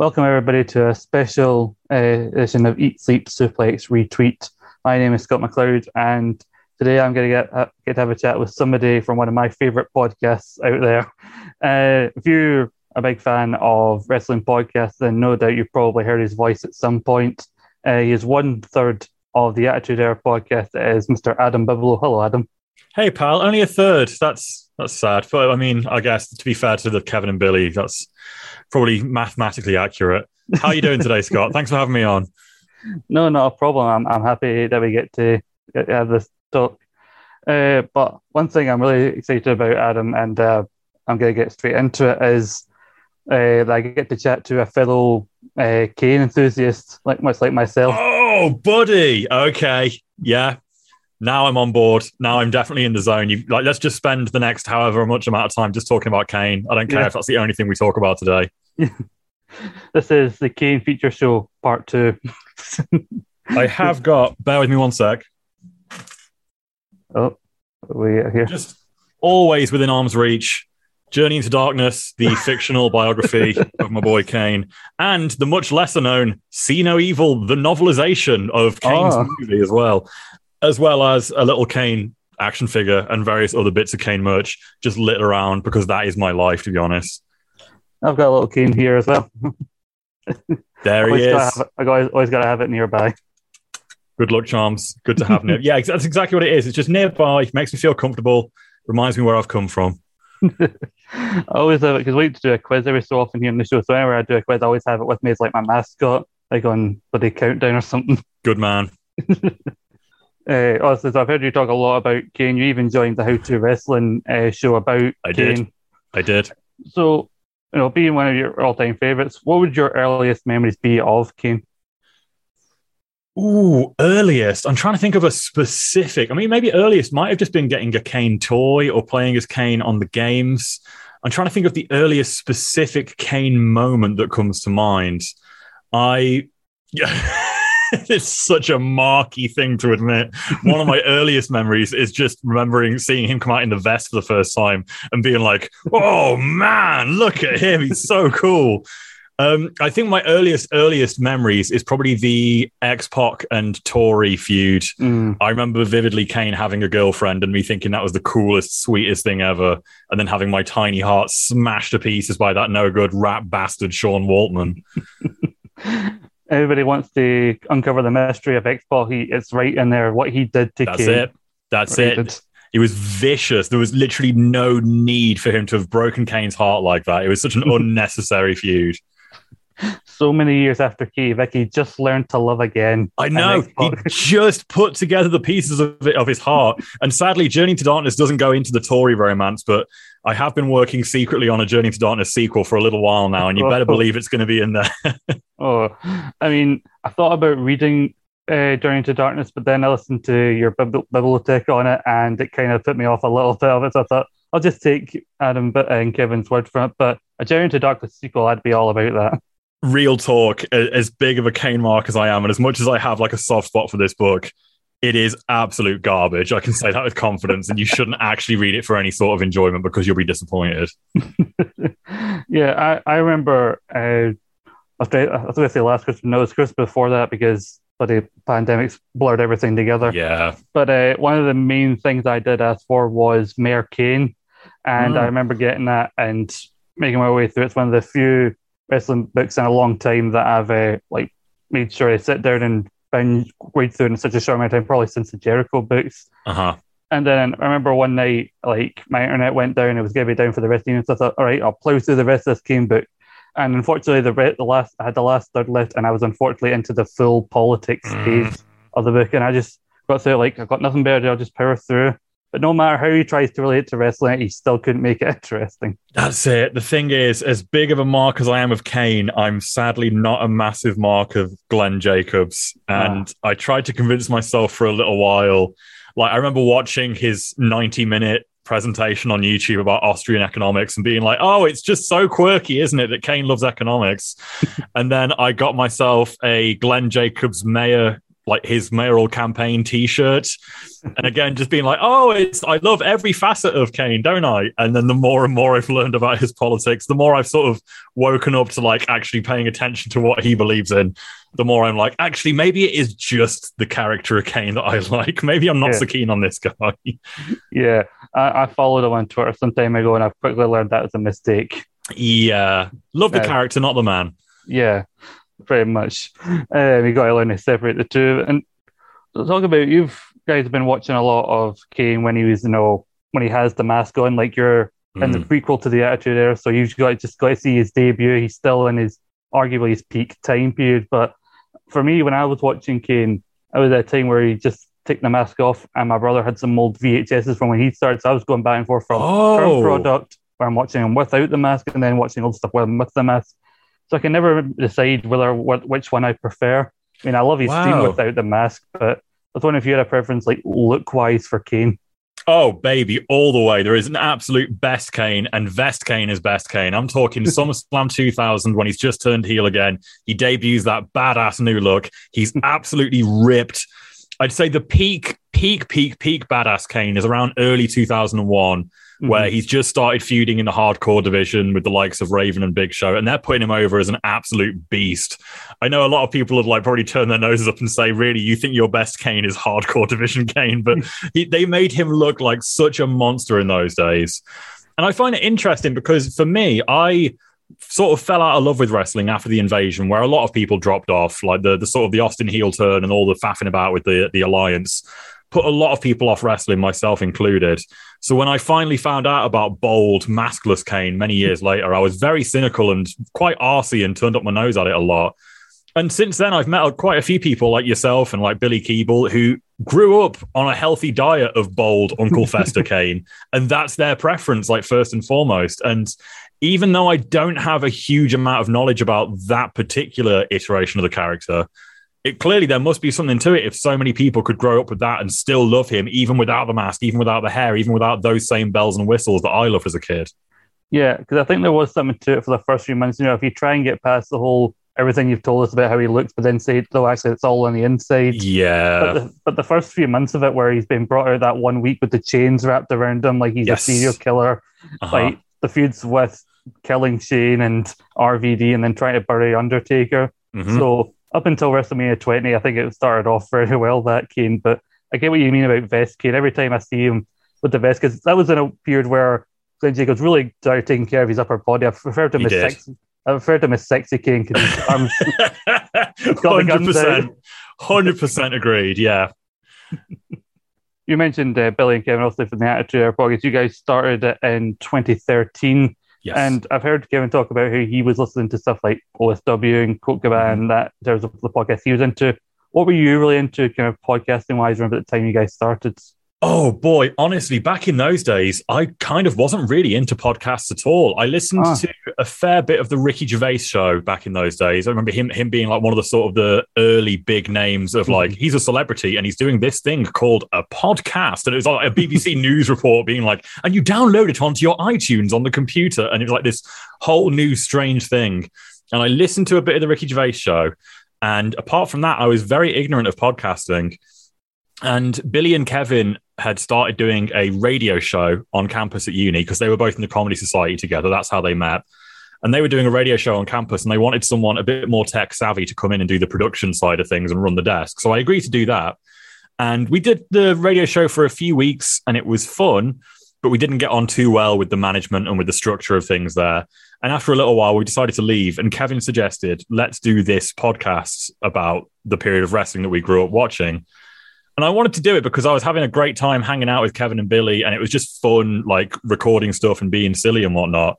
Welcome, everybody, to a special uh, edition of Eat, Sleep, Suplex, Retweet. My name is Scott McLeod, and today I'm going to get, uh, get to have a chat with somebody from one of my favorite podcasts out there. Uh, if you're a big fan of wrestling podcasts, then no doubt you've probably heard his voice at some point. Uh, he is one third of the Attitude Era podcast, is Mr. Adam Bibilo. Hello, Adam. Hey, pal, only a third. That's that's sad. But I mean, I guess to be fair to the Kevin and Billy, that's probably mathematically accurate. How are you doing today, Scott? Thanks for having me on. No, not a problem. I'm, I'm happy that we get to have this talk. Uh, but one thing I'm really excited about, Adam, and uh, I'm going to get straight into it, is uh, I get to chat to a fellow uh, Kane enthusiast, like much like myself. Oh, buddy. Okay. Yeah. Now I'm on board. Now I'm definitely in the zone. You like let's just spend the next however much amount of time just talking about Kane. I don't care Yeah. if that's the only thing we talk about today. this is the Kane feature show part two. I have got. Bear with me one sec. Oh, we here. Just always within arm's reach. Journey into Darkness, the fictional biography of my boy Kane, and the much lesser known See No Evil, the novelization of Kane's Oh. movie as well, as well as a little Kane action figure and various other bits of Kane merch just lit around because that is my life, to be honest. I've got a little Kane here as well. There he is. I always, always got to have it nearby. Good luck, charms. Good to have near. Yeah, that's exactly what it is. It's just nearby, makes me feel comfortable, reminds me where I've come from. I always have it because we like to do a quiz every so often here on the show. So whenever I do a quiz, I always have it with me as like my mascot, like on bloody countdown or something. Good man. Uh, also, so I've heard you talk a lot about Kane. You even joined the How to Wrestling uh, show about I did. I did. So, you know, being one of your all-time favorites, what would your earliest memories be of Kane? Ooh, earliest. I'm trying to think of a specific. I mean, maybe earliest might have just been getting a Kane toy or playing as Kane on the games. I'm trying to think of the earliest specific Kane moment that comes to mind. I. it's such a marky thing to admit. One of my earliest memories is just remembering seeing him come out in the vest for the first time and being like, "Oh man, look at him! He's so cool." Um, I think my earliest earliest memories is probably the X Pac and Tori feud. Mm. I remember vividly Kane having a girlfriend and me thinking that was the coolest, sweetest thing ever, and then having my tiny heart smashed to pieces by that no good rap bastard Sean Waltman. Everybody wants to uncover the mystery of X-Pac. He, it's right in there what he did to That's Kane. it. That's What it. He was vicious. There was literally no need for him to have broken Kane's heart like that. It was such an unnecessary feud. So many years after Key, Vicky just learned to love again. I know. He just put together the pieces of it, of his heart. And sadly, Journey to Darkness doesn't go into the Tori romance, but I have been working secretly on a Journey to Darkness sequel for a little while now, and you better believe it's going to be in there. Oh, I mean, I thought about reading uh, Journey to Darkness, but then I listened to your bibli- on it, and it kind of put me off a little bit of it. So I thought I'll just take Adam and Kevin's word for it. But a Journey to Darkness sequel, I'd be all about that. Real talk, as big of a Kane mark as I am, and as much as I have like a soft spot for this book, it is absolute garbage. I can say that with confidence, and you shouldn't actually read it for any sort of enjoyment because you'll be disappointed. yeah, I, I remember. Uh, I was I going to say last Christmas, no, it was Christmas before that because the pandemics blurred everything together. Yeah. But uh, one of the main things I did ask for was Mayor Kane, and Mm. I remember getting that and making my way through. It's one of the few wrestling books in a long time that I've uh, like made sure I sit down and binge read through in such a short amount of time, probably since the Jericho books. Uh huh. And then I remember one night, like my internet went down, it was going to be down for the rest of the evening. So I thought, all right, I'll plow through the rest of this Kane book. And unfortunately, the the last I had the last third left, and I was unfortunately into the full politics Mm. phase of the book, and I just got through it like I've got nothing better to do. I'll just power through. But no matter how he tries to relate to wrestling, he still couldn't make it interesting. That's it. The thing is, as big of a mark as I am of Kane, I'm sadly not a massive mark of Glenn Jacobs. Ah. And I tried to convince myself for a little while. Like, I remember watching his 90 minute presentation on YouTube about Austrian economics and being like, oh, it's just so quirky, isn't it, that Kane loves economics? and then I got myself a Glenn Jacobs mayor like his mayoral campaign T-shirt, and again just being like, "Oh, it's I love every facet of Kane, don't I?" And then the more and more I've learned about his politics, the more I've sort of woken up to like actually paying attention to what he believes in. The more I'm like, actually, maybe it is just the character of Kane that I like. Maybe I'm not Yeah. so keen on this guy. Yeah, I, I followed him on Twitter some time ago, and I've quickly learned that was a mistake. yeah, love the Yeah. character, not the man. Yeah, pretty much. Um, you got to learn to separate the two. And talk about you've guys have been watching a lot of Kane when he was, you know, when he has the mask on, like you're in the Mm. prequel to the Attitude Era. So you've got just got to see his debut. He's still in his arguably his peak time period. But for me, when I was watching Kane, I was at a time where he just took the mask off, and my brother had some old VHSs from when he started. So I was going back and forth from Oh, product where I'm watching him without the mask and then watching old stuff with him with the mask. So I can never decide whether what which one I prefer. I mean, I love his Wow. without the mask, but I was wondering if you had a preference, like look wise, for Kane. Oh, baby, all the way. There is an absolute best Kane, and Vest Kane is best Kane. I'm talking SummerSlam 2000 when he's just turned heel again. He debuts that badass new look. He's absolutely ripped. I'd say the peak, peak, peak, peak badass Kane is around early 2001, where Mhm. he's just started feuding in the hardcore division with the likes of Raven and Big Show, and they're putting him over as an absolute beast. I know a lot of people have like probably turned their noses up and say, "Really, you think your best Kane is hardcore division Kane?" But he, they made him look like such a monster in those days. And I find it interesting because for me, I sort of fell out of love with wrestling after the invasion, where a lot of people dropped off, like the, the sort of the Austin heel turn and all the faffing about with the, the alliance, put a lot of people off wrestling, myself included. So when I finally found out about bold, maskless Kane many years later, I was very cynical and quite arsy and turned up my nose at it a lot. And since then, I've met quite a few people like yourself and like Billy Keeble who grew up on a healthy diet of bold Uncle Fester Kane. And that's their preference, like first and foremost. And even though I don't have a huge amount of knowledge about that particular iteration of the character, it clearly there must be something to it if so many people could grow up with that and still love him, even without the mask, even without the hair, even without those same bells and whistles that I loved as a kid. Yeah, because I think there was something to it for the first few months. You know, if you try and get past the whole everything you've told us about how he looks, but then say, though, actually, it's all on the inside. But Yeah. the, but the first few months of it, where he's been brought out that one week with the chains wrapped around him, like he's Yes. a serial killer, Uh-huh. like the feuds with killing Shane and RVD, and then trying to bury Undertaker. Mhm. So up until WrestleMania 20, I think it started off very well that Kane. But I get what you mean about Vest Kane. Every time I see him with the vest, because that was in a period where Glenn Jacobs really started taking care of his upper body. I referred to him as sexy. I referred to him as sexy Kane because his arms. the guns 100%. 100% agreed. Yeah. you mentioned uh, Billy and Kevin also from the Attitude Era podcast. You guys started in 2013. Yes. And I've heard Kevin talk about how he was listening to stuff like OSW and Colt Cabana, mm-hmm. that in terms of the podcast he was into. What were you really into, kind of podcasting wise, remember the time you guys started? Oh boy, honestly, back in those days, I kind of wasn't really into podcasts at all. I listened Ah. to a fair bit of the Ricky Gervais show back in those days. I remember him him being like one of the sort of the early big names of like he's a celebrity and he's doing this thing called a podcast, and it was like a BBC news report being like, and you download it onto your iTunes on the computer, and it was like this whole new strange thing. And I listened to a bit of the Ricky Gervais show, and apart from that, I was very ignorant of podcasting. And Billy and Kevin had started doing a radio show on campus at uni because they were both in the comedy society together. That's how they met. And they were doing a radio show on campus and they wanted someone a bit more tech savvy to come in and do the production side of things and run the desk. So I agreed to do that. And we did the radio show for a few weeks and it was fun, but we didn't get on too well with the management and with the structure of things there. And after a little while, we decided to leave. And Kevin suggested, let's do this podcast about the period of wrestling that we grew up watching. And I wanted to do it because I was having a great time hanging out with Kevin and Billy, and it was just fun, like recording stuff and being silly and whatnot.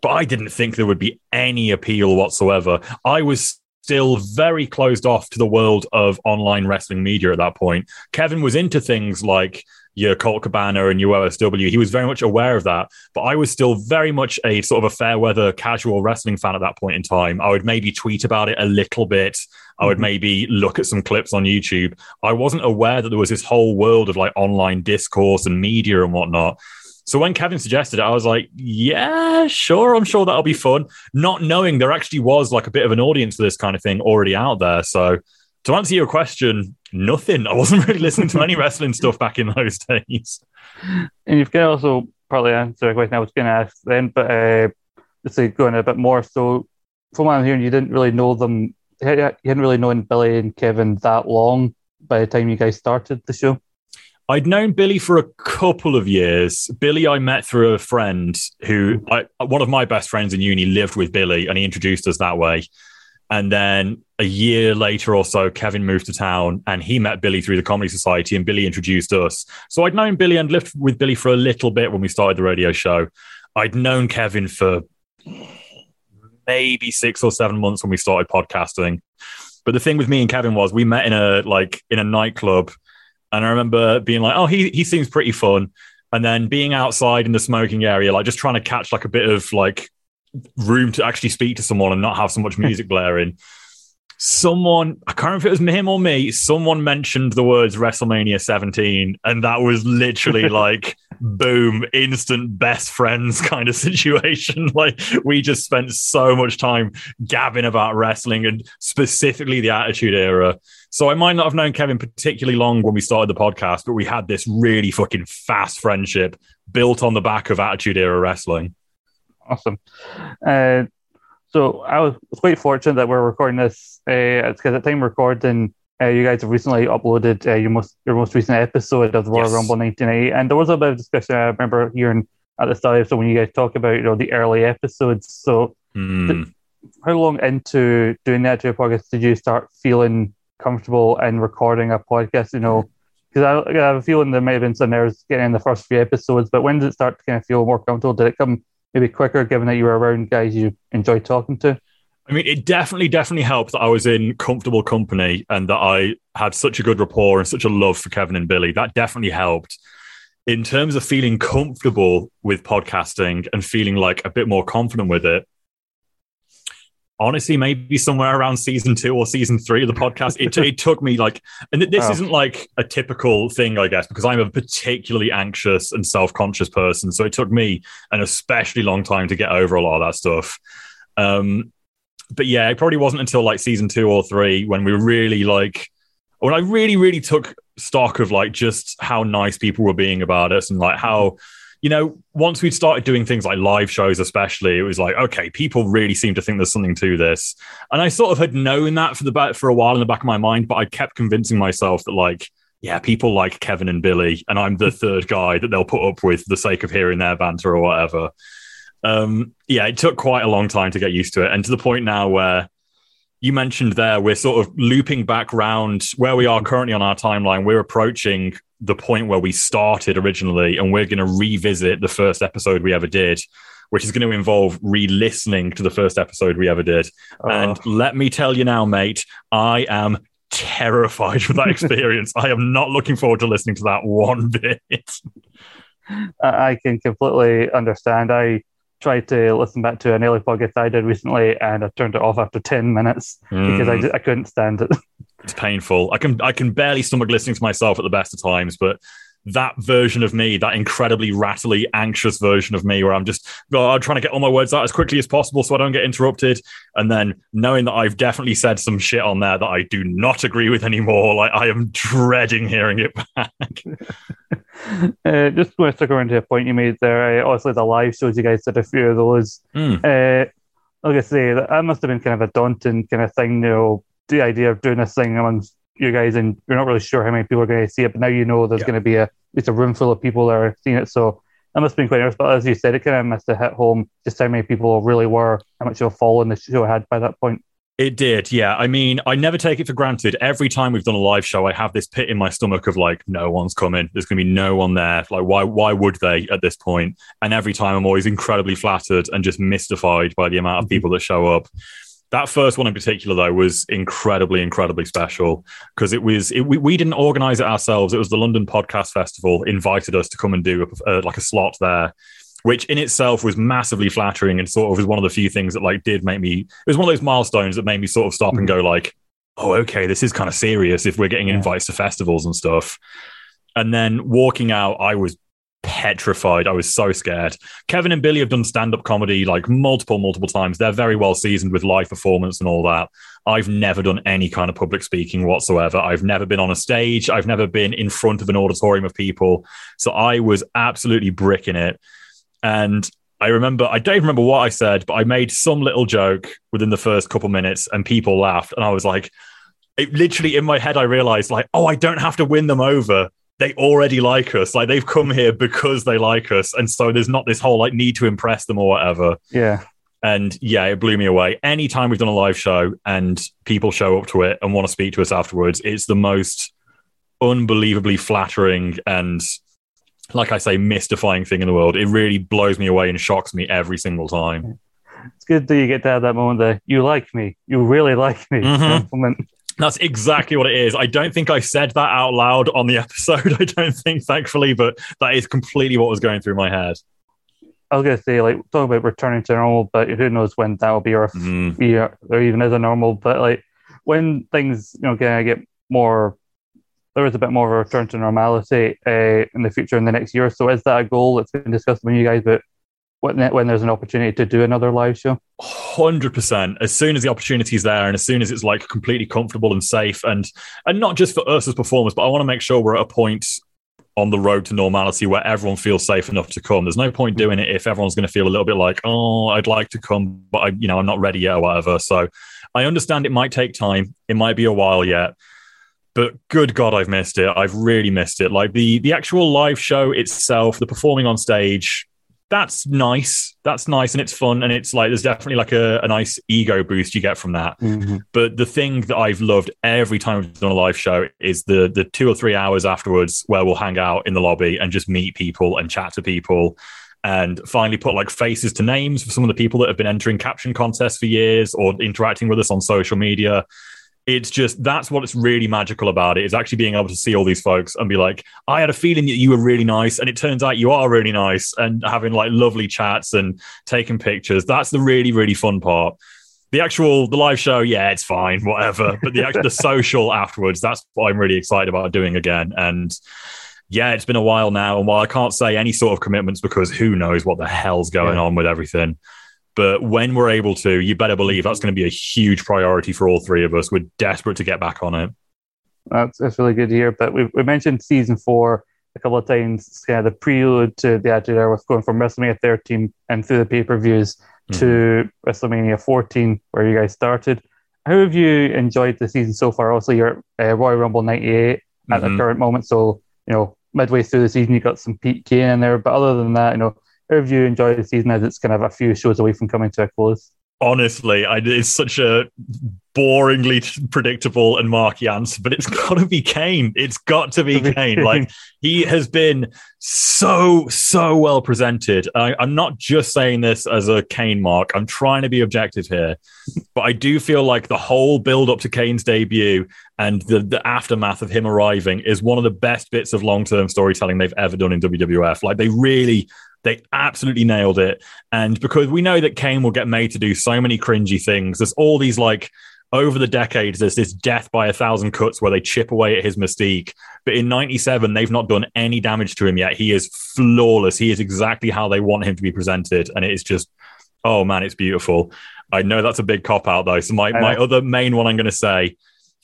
but I didn't think there would be any appeal whatsoever. I was still very closed off to the world of online wrestling media at that point. Kevin was into things like your Colt Cabana and your OSW. He was very much aware of that, but I was still very much a sort of a fair weather casual wrestling fan at that point in time. I would maybe tweet about it a little bit. I would mm-hmm. maybe look at some clips on YouTube. I wasn't aware that there was this whole world of like online discourse and media and whatnot. So when Kevin suggested it, I was like, yeah, sure, I'm sure that'll be fun. Not knowing there actually was like a bit of an audience for this kind of thing already out there. So to answer your question, nothing. I wasn't really listening to any wrestling stuff back in those days. And you've got also partly answer a question I was going to ask then, but uh, let's say going a bit more. So from what I'm hearing, you didn't really know them. You hadn't really known Billy and Kevin that long by the time you guys started the show. I'd known Billy for a couple of years. Billy, I met through a friend who, I, one of my best friends in uni, lived with Billy, and he introduced us that way. And then a year later or so, Kevin moved to town and he met Billy through the Comedy Society, and Billy introduced us. So I'd known Billy and lived with Billy for a little bit when we started the radio show. I'd known Kevin for maybe six or seven months when we started podcasting. But the thing with me and Kevin was we met in a like in a nightclub and I remember being like, oh, he, he seems pretty fun. And then being outside in the smoking area, like just trying to catch like a bit of like room to actually speak to someone and not have so much music blaring someone I can't remember if it was him or me. Someone mentioned the words WrestleMania 17, and that was literally like boom, instant best friends kind of situation. Like we just spent so much time gabbing about wrestling and specifically the Attitude Era. So I might not have known Kevin particularly long when we started the podcast, but we had this really fucking fast friendship built on the back of Attitude Era wrestling. Awesome. Uh, so I was quite fortunate that we're recording this because uh, at the time recording, uh, you guys have recently uploaded uh, your most your most recent episode of the Royal yes. Rumble 1980, and there was a bit of discussion. I remember hearing at the start. of So when you guys talk about you know the early episodes, so mm. th- how long into doing that to your podcast did you start feeling comfortable in recording a podcast? You know, because I, I, have a feeling there may have been some errors getting in the first few episodes, but when did it start to kind of feel more comfortable? Did it come maybe quicker given that you were around guys you enjoy talking to? I mean, it definitely, definitely helped that I was in comfortable company and that I had such a good rapport and such a love for Kevin and Billy. That definitely helped. In terms of feeling comfortable with podcasting and feeling like a bit more confident with it, honestly, maybe somewhere around season two or season three of the podcast, it, it took me like, and this oh. isn't like a typical thing, I guess, because I'm a particularly anxious and self conscious person. So it took me an especially long time to get over a lot of that stuff. Um, but yeah, it probably wasn't until like season two or three when we were really like, when I really, really took stock of like just how nice people were being about us and like how you know, once we'd started doing things like live shows, especially, it was like, okay, people really seem to think there's something to this. And I sort of had known that for the back for a while in the back of my mind, but I kept convincing myself that like, yeah, people like Kevin and Billy, and I'm the third guy that they'll put up with the sake of hearing their banter or whatever. Um, yeah, it took quite a long time to get used to it, and to the point now where you mentioned there, we're sort of looping back round where we are currently on our timeline. We're approaching the point where we started originally, and we're going to revisit the first episode we ever did, which is going to involve re listening to the first episode we ever did. Oh. And let me tell you now, mate, I am terrified for that experience. I am not looking forward to listening to that one bit. I can completely understand. I tried to listen back to an early podcast I did recently, and I turned it off after ten minutes mm. because I, hmm. I couldn't stand it. It's painful. I can I can barely stomach listening to myself at the best of times, but that version of me, that incredibly rattly, anxious version of me, where I'm just I'm trying to get all my words out as quickly as possible so I don't get interrupted, and then knowing that I've definitely said some shit on there that I do not agree with anymore, like I am dreading hearing it back. uh, just want to stick around to a point you made there. Uh, obviously, the live shows you guys did a few of those. Mm. Uh, like I say, that must have been kind of a daunting kind of thing, you know the idea of doing this thing amongst you guys, and you're not really sure how many people are going to see it, but now you know there's yeah. going to be a it's a room full of people that are seeing it. So that must have been quite nice. But as you said, it kind of must have hit home just how many people really were, how much of a following the show had by that point. It did, yeah. I mean, I never take it for granted. Every time we've done a live show, I have this pit in my stomach of like, no one's coming. There's going to be no one there. Like, why? Why would they at this point? And every time, I'm always incredibly flattered and just mystified by the amount of mm-hmm. people that show up. That first one in particular, though, was incredibly, incredibly special because it was it, we, we didn't organize it ourselves. It was the London Podcast Festival invited us to come and do a, like a slot there which in itself was massively flattering and sort of was one of the few things that like did make me it was one of those milestones that made me sort of stop and mm. go like oh okay this is kind of serious if we're getting yeah. invites to festivals and stuff and then walking out i was petrified. I was so scared. Kevin and billy have done stand-up comedy like multiple multiple times. They're very well seasoned with live performance and all that. I've never done any kind of public speaking whatsoever. I've never been on a stage. I've never been in front of an auditorium of people. So i was absolutely bricking it. And I remember, I don't even remember what I said, but I made some little joke within the first couple minutes and people laughed. And I was like, it literally in my head, I realized, like, oh, I don't have to win them over. They already like us. Like, they've come here because they like us. And so there's not this whole like need to impress them or whatever. Yeah. And yeah, it blew me away. Anytime we've done a live show and people show up to it and want to speak to us afterwards, it's the most unbelievably flattering and like I say, mystifying thing in the world. It really blows me away and shocks me every single time. It's good that you get to have that moment that you like me, you really like me. Mm-hmm. That's exactly what it is. I don't think I said that out loud on the episode. I don't think, thankfully, but that is completely what was going through my head. I was gonna say, like, talking about returning to normal, but who knows when that will be, or if mm. are, or even is a normal. But like, when things, you know, kind of get more there is a bit more of a return to normality uh, in the future in the next year. So is that a goal that's been discussed with you guys? But when, when there's an opportunity to do another live show? Hundred percent. As soon as the opportunity is there, and as soon as it's like completely comfortable and safe, and and not just for us as performers, but I want to make sure we're at a point on the road to normality where everyone feels safe enough to come. There's no point doing it if everyone's going to feel a little bit like, oh, I'd like to come, but I, you know, I'm not ready yet or whatever. So I understand it might take time. It might be a while yet but good god i've missed it i've really missed it like the the actual live show itself the performing on stage that's nice. That's nice and it's fun and it's like there's definitely like a, a nice ego boost you get from that. Mm-hmm. but the thing that i've loved every time we've done a live show is the the two or three hours afterwards where we'll hang out in the lobby and just meet people and chat to people and finally put like faces to names for some of the people that have been entering caption contests for years or interacting with us on social media it's just that's what's really magical about it is actually being able to see all these folks and be like i had a feeling that you were really nice and it turns out you are really nice and having like lovely chats and taking pictures that's the really really fun part the actual the live show yeah it's fine whatever but the actual the social afterwards that's what i'm really excited about doing again and yeah it's been a while now and while i can't say any sort of commitments because who knows what the hell's going yeah. on with everything but when we're able to, you better believe that's going to be a huge priority for all three of us. We're desperate to get back on it. That's, that's really good to hear. But we we mentioned season four a couple of times. It's kind of the prelude to the Attitude Era was going from WrestleMania 13 and through the pay per views mm-hmm. to WrestleMania 14, where you guys started. How have you enjoyed the season so far? Also, you're uh, Royal Rumble 98 at mm-hmm. the current moment. So, you know, midway through the season, you got some Pete Kane in there. But other than that, you know, how have you enjoyed the season as it's kind of a few shows away from coming to a close? Honestly, I, it's such a boringly predictable and marky answer, but it's got to be Kane. It's got to be Kane. Like he has been so so well presented. I, I'm not just saying this as a Kane mark. I'm trying to be objective here, but I do feel like the whole build up to Kane's debut and the the aftermath of him arriving is one of the best bits of long term storytelling they've ever done in WWF. Like they really they absolutely nailed it. And because we know that Kane will get made to do so many cringy things, there's all these like over the decades, there's this death by a thousand cuts where they chip away at his mystique. But in 97, they've not done any damage to him yet. He is flawless. He is exactly how they want him to be presented. And it is just, oh man, it's beautiful. I know that's a big cop out though. So my, my other main one I'm going to say,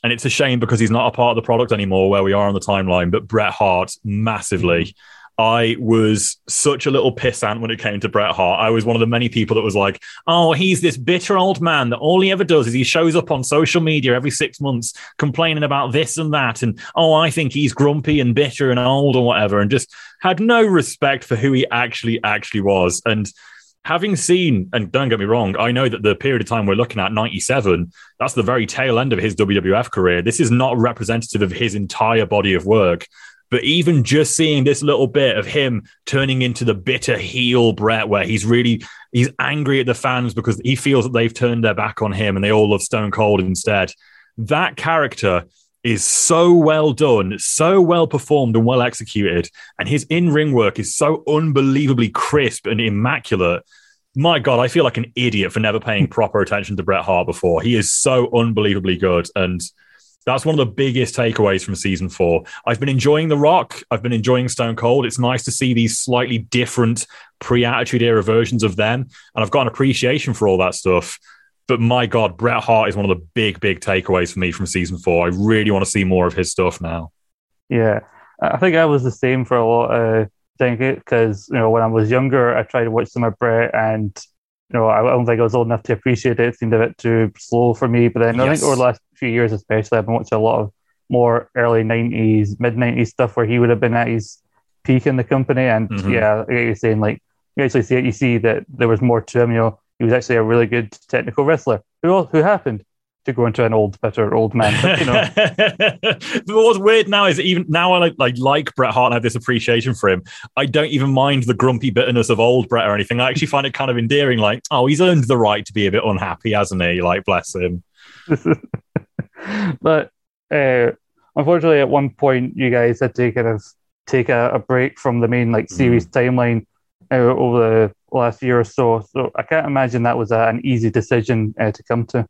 and it's a shame because he's not a part of the product anymore where we are on the timeline, but Bret Hart massively. Mm-hmm I was such a little pissant when it came to Bret Hart. I was one of the many people that was like, oh, he's this bitter old man that all he ever does is he shows up on social media every six months complaining about this and that. And oh, I think he's grumpy and bitter and old or whatever, and just had no respect for who he actually, actually was. And having seen, and don't get me wrong, I know that the period of time we're looking at, 97, that's the very tail end of his WWF career. This is not representative of his entire body of work. But even just seeing this little bit of him turning into the bitter heel Bret, where he's really he's angry at the fans because he feels that they've turned their back on him and they all love Stone Cold instead. That character is so well done, so well performed and well executed, and his in-ring work is so unbelievably crisp and immaculate. My God, I feel like an idiot for never paying proper attention to Bret Hart before. He is so unbelievably good, and that's one of the biggest takeaways from season four. I've been enjoying The Rock. I've been enjoying Stone Cold. It's nice to see these slightly different pre Attitude Era versions of them. And I've got an appreciation for all that stuff. But my God, Bret Hart is one of the big, big takeaways for me from season four. I really want to see more of his stuff now. Yeah. I think I was the same for a lot of things because, you know, when I was younger, I tried to watch some of Bret and you know, I don't think I was old enough to appreciate it. It seemed a bit too slow for me. But then yes. I think over the last few years, especially, I've been watching a lot of more early 90s, mid 90s stuff where he would have been at his peak in the company. And mm-hmm. yeah, like you're saying, like, you actually see it, you see that there was more to him. You know, he was actually a really good technical wrestler. Who, who happened? to go into an old, better old man. But, you know. but what's weird now is even now I like, like like Bret Hart and have this appreciation for him. I don't even mind the grumpy bitterness of old Bret or anything. I actually find it kind of endearing. Like, oh, he's earned the right to be a bit unhappy, hasn't he? Like, bless him. but uh, unfortunately, at one point, you guys had to kind of take a, a break from the main like series mm. timeline uh, over the last year or so. So I can't imagine that was a, an easy decision uh, to come to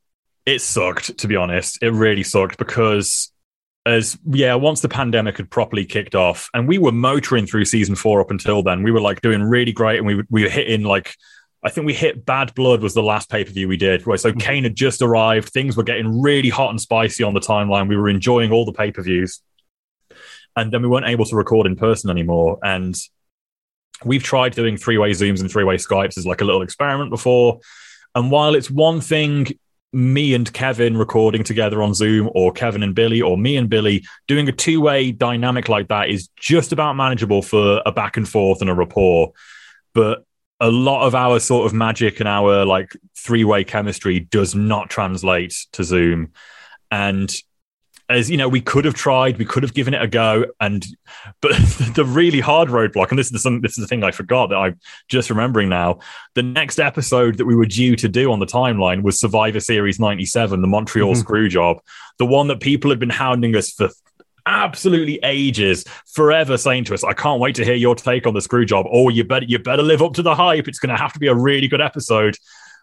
it sucked to be honest it really sucked because as yeah once the pandemic had properly kicked off and we were motoring through season four up until then we were like doing really great and we, we were hitting like I think we hit Badd Blood was the last pay per view we did. Right, so mm-hmm. Kane had just arrived. Things were getting really hot and spicy on the timeline. We were enjoying all the pay per views, and then we weren't able to record in person anymore. And we've tried doing three way zooms and three way Skypes as like a little experiment before. And while it's one thing me and Kevin recording together on Zoom, or Kevin and Billy, or me and Billy doing a two way dynamic like that is just about manageable for a back and forth and a rapport. But a lot of our sort of magic and our like three way chemistry does not translate to Zoom. And as you know, we could have tried, we could have given it a go, and but the really hard roadblock, and this is the this is the thing I forgot that I'm just remembering now. The next episode that we were due to do on the timeline was Survivor Series '97, the Montreal mm-hmm. screw job, the one that people had been hounding us for absolutely ages, forever saying to us, "I can't wait to hear your take on the screw job." Or you better you better live up to the hype. It's going to have to be a really good episode.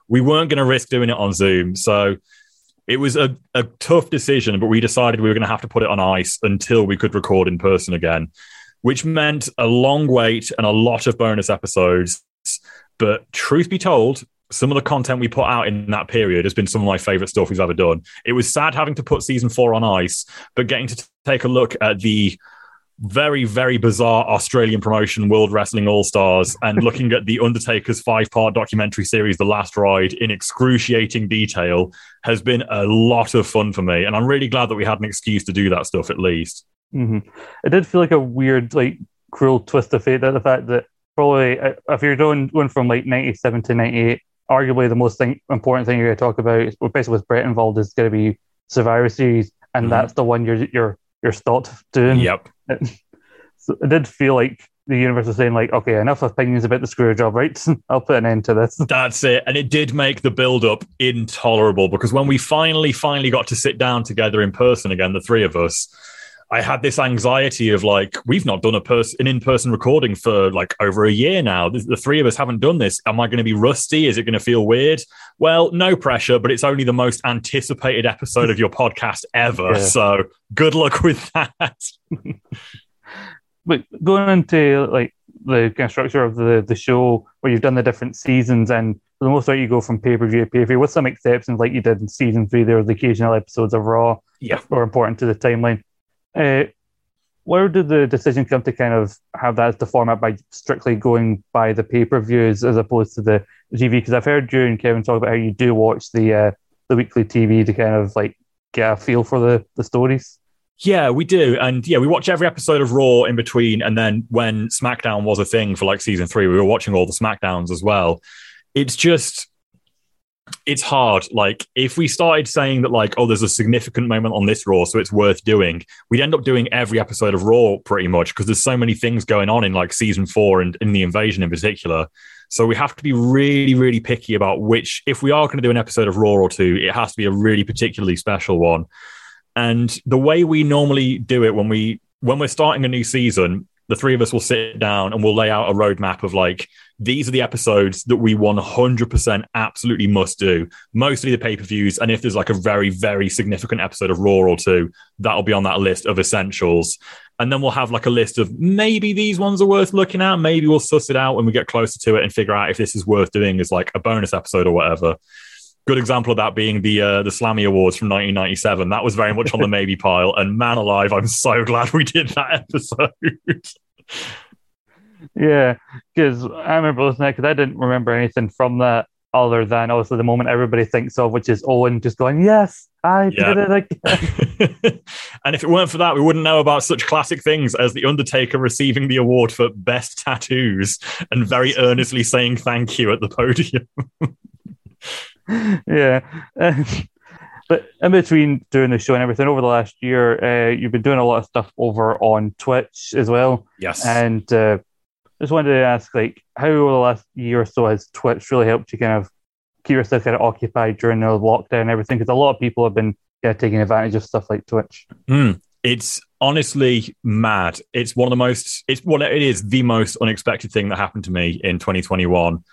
We weren't going to risk doing it on Zoom, so it was a, a tough decision, but we decided we were going to have to put it on ice until we could record in person again, which meant a long wait and a lot of bonus episodes. But truth be told, some of the content we put out in that period has been some of my favorite stuff we've ever done. It was sad having to put season four on ice, but getting to t- take a look at the very, very bizarre Australian promotion, World Wrestling All Stars, and looking at The Undertaker's five part documentary series, The Last Ride, in excruciating detail, has been a lot of fun for me. And I'm really glad that we had an excuse to do that stuff at least. Mm-hmm. It did feel like a weird, like, cruel twist of fate that the fact that probably uh, if you're going, going from like 97 to 98, arguably the most thing, important thing you're going to talk about, basically with Bret involved, is going to be Survivor Series. And mm-hmm. that's the one you're, you're, you're stopped doing. Yep so it did feel like the universe was saying, like, okay, enough opinions about the screw job, right? I'll put an end to this. That's it. And it did make the build up intolerable because when we finally, finally got to sit down together in person again, the three of us, I had this anxiety of like, we've not done a person an in person recording for like over a year now. The, the three of us haven't done this. Am I going to be rusty? Is it going to feel weird? Well, no pressure, but it's only the most anticipated episode of your podcast ever. Yeah. So good luck with that. but going into like the kind of structure of the, the show where you've done the different seasons and for the most part you go from pay per view to pay per view with some exceptions like you did in season three there were the occasional episodes of Raw yeah. were important to the timeline. Uh, where did the decision come to kind of have that as the format by strictly going by the pay per views as opposed to the TV? Because I've heard you and Kevin talk about how you do watch the uh, the weekly TV to kind of like get a feel for the the stories. Yeah, we do. And yeah, we watch every episode of Raw in between. And then when SmackDown was a thing for like season three, we were watching all the SmackDowns as well. it's just it's hard. Like if we started saying that, like, oh, there's a significant moment on this Raw, so it's worth doing, we'd end up doing every episode of Raw pretty much because there's so many things going on in like season four and in the invasion in particular. So we have to be really, really picky about which, if we are going to do an episode of Raw or two, it has to be a really particularly special one. And the way we normally do it when we when we're starting a new season, the three of us will sit down and we'll lay out a roadmap of like these are the episodes that we 100% absolutely must do mostly the pay-per-views and if there's like a very very significant episode of raw or two that'll be on that list of essentials and then we'll have like a list of maybe these ones are worth looking at maybe we'll suss it out when we get closer to it and figure out if this is worth doing as like a bonus episode or whatever good example of that being the uh, the Slammy Awards from 1997. That was very much on the maybe pile. And man alive, I'm so glad we did that episode. yeah, because I remember listening because I didn't remember anything from that other than obviously the moment everybody thinks of, which is Owen just going, "Yes, I yeah. did it again." and if it weren't for that, we wouldn't know about such classic things as the Undertaker receiving the award for best tattoos and very earnestly saying thank you at the podium. yeah. but in between doing the show and everything over the last year, uh, you've been doing a lot of stuff over on Twitch as well. Yes. And uh, just wanted to ask, like, how over the last year or so has Twitch really helped you kind of keep yourself kind of occupied during the lockdown and everything? Because a lot of people have been kind of taking advantage of stuff like Twitch. Mm, it's honestly mad. It's one of the most. It's what it is the most unexpected thing that happened to me in 2021.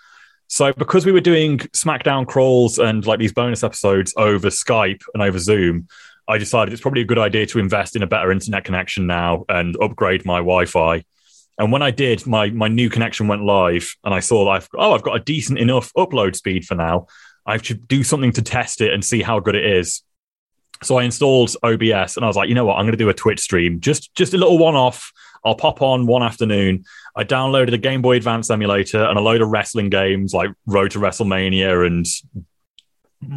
So because we were doing SmackDown crawls and like these bonus episodes over Skype and over Zoom, I decided it's probably a good idea to invest in a better internet connection now and upgrade my Wi-Fi. And when I did, my my new connection went live, and I saw I've oh I've got a decent enough upload speed for now. I should do something to test it and see how good it is. So I installed OBS, and I was like, you know what, I'm going to do a Twitch stream, just just a little one off. I'll pop on one afternoon I downloaded a Game Boy Advance emulator and a load of wrestling games like Road to WrestleMania and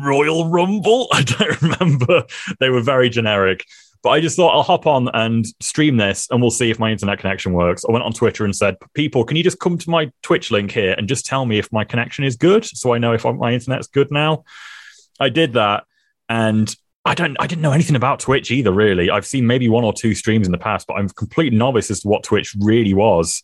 Royal Rumble. I don't remember. They were very generic. But I just thought I'll hop on and stream this and we'll see if my internet connection works. I went on Twitter and said, People, can you just come to my Twitch link here and just tell me if my connection is good so I know if my internet's good now? I did that. And I don't I didn't know anything about Twitch either, really. I've seen maybe one or two streams in the past, but I'm complete novice as to what Twitch really was.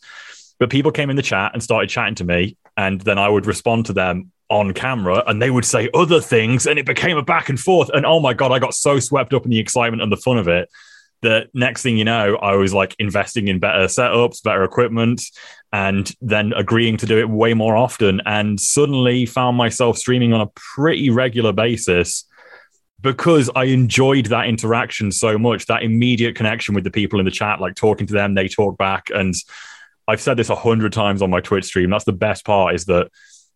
But people came in the chat and started chatting to me, and then I would respond to them on camera and they would say other things and it became a back and forth and oh my god i got so swept up in the excitement and the fun of it that next thing you know i was like investing in better setups better equipment and then agreeing to do it way more often and suddenly found myself streaming on a pretty regular basis because I enjoyed that interaction so much, that immediate connection with the people in the chat, like talking to them, they talk back. And I've said this a hundred times on my Twitch stream. That's the best part is that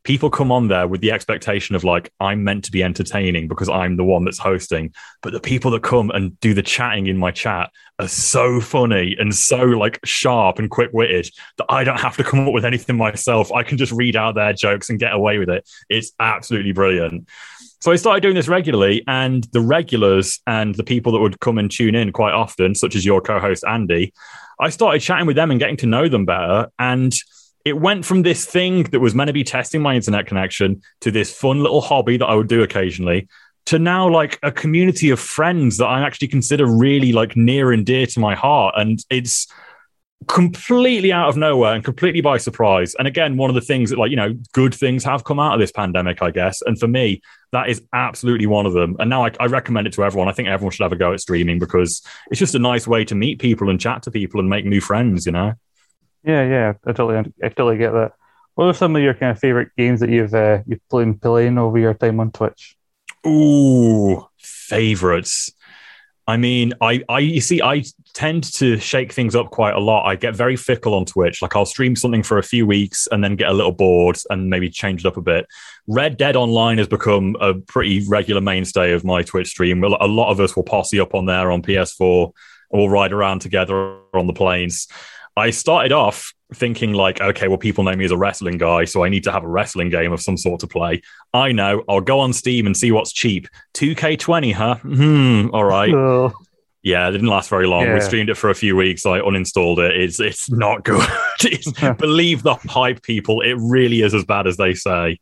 people come on there with the expectation of like, I'm meant to be entertaining because I'm the one that's hosting. But the people that come and do the chatting in my chat are so funny and so like sharp and quick witted that I don't have to come up with anything myself. I can just read out their jokes and get away with it. It's absolutely brilliant. So I started doing this regularly, and the regulars and the people that would come and tune in quite often, such as your co host, Andy, I started chatting with them and getting to know them better. And it went from this thing that was meant to be testing my internet connection to this fun little hobby that I would do occasionally to now like a community of friends that I actually consider really like near and dear to my heart. And it's, completely out of nowhere and completely by surprise. And again, one of the things that, like, you know, good things have come out of this pandemic, I guess. And for me, that is absolutely one of them. And now I, I, recommend it to everyone. I think everyone should have a go at streaming because it's just a nice way to meet people and chat to people and make new friends, you know? Yeah, yeah, I totally, I totally get that. What are some of your kind of favorite games that you've uh, you've played playing over your time on Twitch? Ooh, favorites. I mean, I, I, you see, I tend to shake things up quite a lot. I get very fickle on Twitch. Like I'll stream something for a few weeks and then get a little bored and maybe change it up a bit. Red Dead Online has become a pretty regular mainstay of my Twitch stream. A lot of us will posse up on there on PS4 and we'll ride around together on the plains. I started off thinking like, okay, well, people know me as a wrestling guy, so I need to have a wrestling game of some sort to play. I know. I'll go on Steam and see what's cheap. 2K20, huh? Hmm. All right. Oh. Yeah, it didn't last very long. Yeah. We streamed it for a few weeks. I uninstalled it. It's it's not good. It's- believe the hype, people. It really is as bad as they say.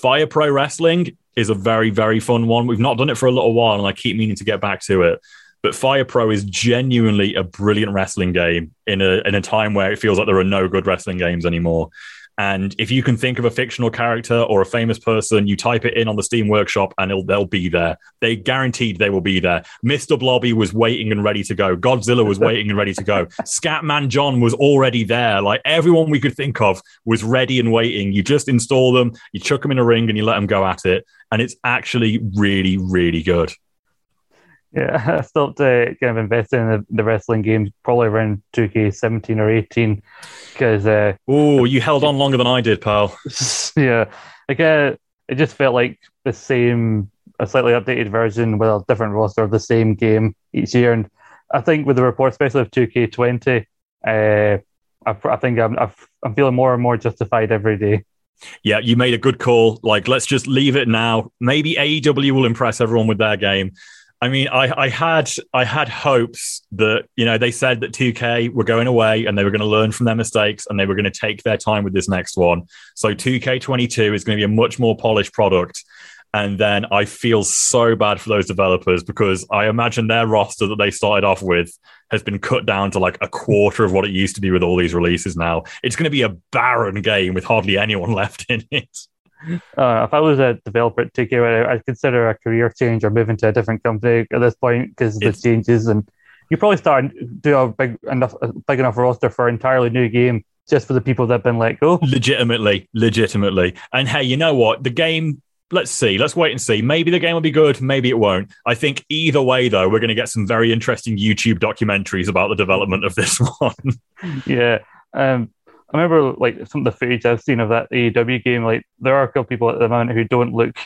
Fire Pro Wrestling is a very very fun one. We've not done it for a little while, and I keep meaning to get back to it. But Fire Pro is genuinely a brilliant wrestling game in a in a time where it feels like there are no good wrestling games anymore. And if you can think of a fictional character or a famous person, you type it in on the Steam Workshop and it'll, they'll be there. They guaranteed they will be there. Mr. Blobby was waiting and ready to go. Godzilla was waiting and ready to go. Scatman John was already there. Like everyone we could think of was ready and waiting. You just install them, you chuck them in a ring, and you let them go at it. And it's actually really, really good. Yeah, I stopped uh, kind of investing in the, the wrestling games probably around 2K17 or 18 because, uh, Oh, you held on longer than I did, pal. yeah, like, uh, it just felt like the same, a slightly updated version with a different roster of the same game each year. And I think with the report, especially of 2K20, uh, I, I think I'm, I'm feeling more and more justified every day. Yeah, you made a good call. Like, let's just leave it now. Maybe AEW will impress everyone with their game. I mean, I, I had I had hopes that you know they said that 2K were going away and they were going to learn from their mistakes and they were going to take their time with this next one. So 2K22 is going to be a much more polished product. And then I feel so bad for those developers because I imagine their roster that they started off with has been cut down to like a quarter of what it used to be with all these releases now. It's going to be a barren game with hardly anyone left in it. Uh, if I was a developer at 2K, I'd consider a career change or moving to a different company at this point because the changes. And you probably start do a big enough, a big enough roster for an entirely new game just for the people that have been let go. legitimately, legitimately. And hey, you know what? The game. Let's see. Let's wait and see. Maybe the game will be good. Maybe it won't. I think either way, though, we're going to get some very interesting YouTube documentaries about the development of this one. Yeah. Um, I remember like some of the footage I've seen of that AEW game. Like there are a couple people at the moment who don't look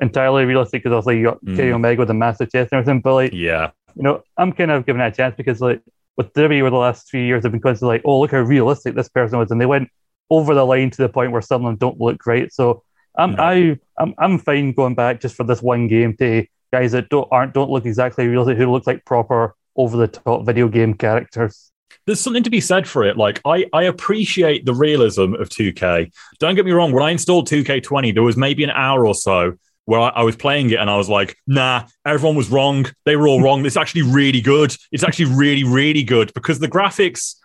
entirely realistic because obviously you got Mm. Kenny Omega with a massive chest and everything. But like yeah, you know, I'm kind of giving it a chance because like with WWE over the last few years, I've been constantly like, oh look how realistic this person was, and they went over the line to the point where some of them don't look great. So I'm No. I I'm I'm fine going back just for this one game to guys that don't aren't don't look exactly realistic who look like proper over the top video game characters. There's something to be said for it. Like I, I appreciate the realism of 2K. Don't get me wrong. When I installed 2K20, there was maybe an hour or so where I, I was playing it and I was like, nah, everyone was wrong. They were all wrong. It's actually really good. It's actually really, really good because the graphics,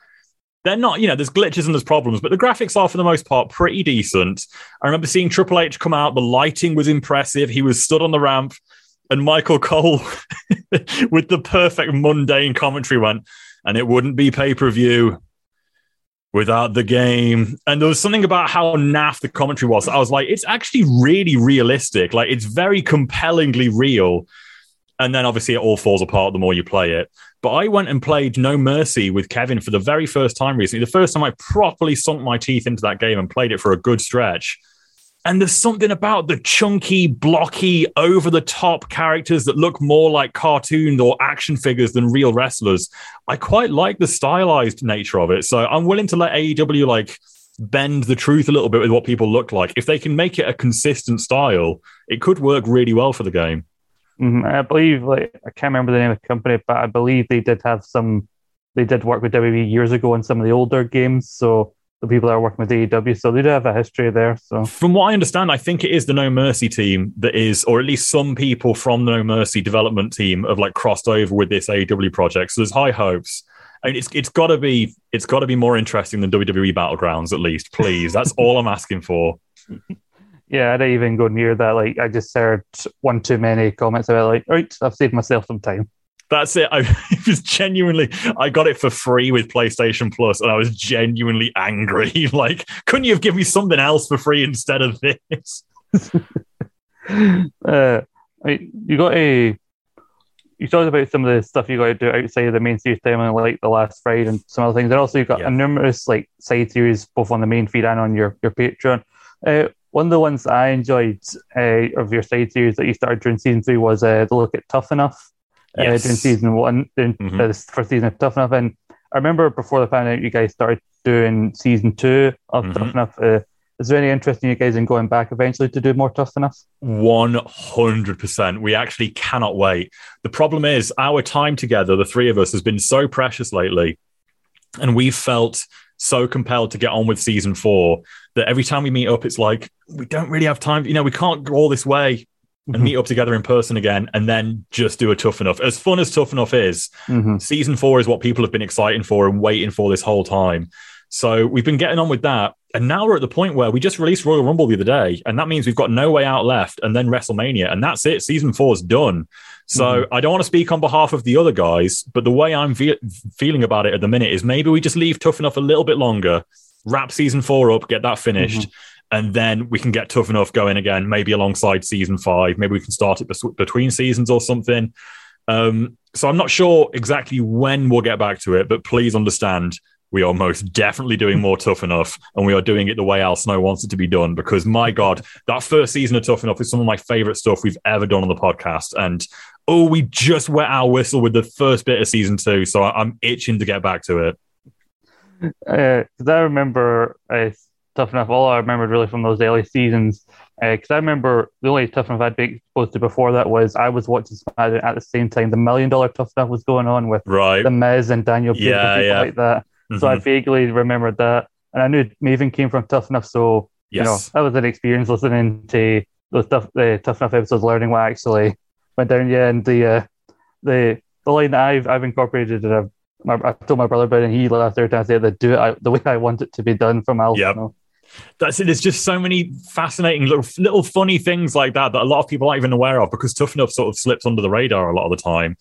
they're not, you know, there's glitches and there's problems, but the graphics are for the most part pretty decent. I remember seeing Triple H come out. The lighting was impressive. He was stood on the ramp and Michael Cole with the perfect mundane commentary went, and it wouldn't be pay per view without the game. And there was something about how naff the commentary was. I was like, it's actually really realistic. Like, it's very compellingly real. And then obviously it all falls apart the more you play it. But I went and played No Mercy with Kevin for the very first time recently. The first time I properly sunk my teeth into that game and played it for a good stretch. And there's something about the chunky, blocky, over the top characters that look more like cartoon or action figures than real wrestlers. I quite like the stylized nature of it. So I'm willing to let AEW like bend the truth a little bit with what people look like. If they can make it a consistent style, it could work really well for the game. Mhm. I believe, like, I can't remember the name of the company, but I believe they did have some. They did work with WWE years ago on some of the older games. So the people that are working with AEW, so they do have a history there. So From what I understand, I think it is the No Mercy team that is, or at least some people from the No Mercy development team have like crossed over with this AEW project. So there's high hopes. I mean, it's it's got to be it's got to be more interesting than WWE Battlegrounds, at least. Please, that's all I'm asking for. yeah, I didn't even go near that. Like, I just heard one too many comments about like, right, I've saved myself some time. That's it. I it was genuinely, I got it for free with PlayStation Plus, and I was genuinely angry. like, couldn't you have given me something else for free instead of this? uh, I you got a. You talked about some of the stuff you got to do outside of the main series time, and like the last Friday and some other things. And also, you got Yeah. a numerous like side series both on the main feed and on your your Patreon. Uh, one of the ones I enjoyed uh, of your side series that you started during season three was uh, the look at Tough Enough. Yes. Uh, during season one, during Mhm. uh, this first season of Tough Enough, and I remember before the pandemic, you guys started doing season two of Mhm. Tough Enough. Uh, is there any interest in you guys in going back eventually to do more tough enough? 100%. We actually cannot wait. The problem is, our time together, the three of us, has been so precious lately. And we've felt so compelled to get on with season four that every time we meet up, it's like, we don't really have time. You know, we can't go all this way and mm-hmm. meet up together in person again and then just do a tough enough. As fun as tough enough is, mm-hmm. season four is what people have been exciting for and waiting for this whole time. So we've been getting on with that. And now we're at the point where we just released Royal Rumble the other day. And that means we've got no way out left and then WrestleMania. And that's it. Season four is done. So mm-hmm. I don't want to speak on behalf of the other guys, but the way I'm fe- feeling about it at the minute is maybe we just leave tough enough a little bit longer, wrap season four up, get that finished. Mm-hmm and then we can get tough enough going again, maybe alongside season five. Maybe we can start it between seasons or something. Um, so I'm not sure exactly when we'll get back to it, but please understand we are most definitely doing more tough enough and we are doing it the way Al Snow wants it to be done because my god that first season of tough enough is some of my favorite stuff we've ever done on the podcast and oh we just wet our whistle with the first bit of season two so i'm itching to get back to it because uh, i remember uh, tough enough all i remembered really from those early seasons because uh, I remember the only tough enough I'd been exposed to before that was I was watching SmackDown at the same time the million dollar tough Enough was going on with right. the Miz and Daniel yeah, yeah. like that. Mm-hmm. So I mm-hmm. vaguely remembered that, and I knew Maven came from Tough Enough, so yes. you know that was an experience listening to those tough, the Tough Enough episodes, learning what actually went down. Yeah, and the uh, the the line that I've I've incorporated and I've I told my brother about it, and he laughed every time I said that do it I, the way I want it to be done from Al. Yep. You know? That's it. There's just so many fascinating little, little funny things like that that a lot of people aren't even aware of because Tough Enough sort of slips under the radar a lot of the time.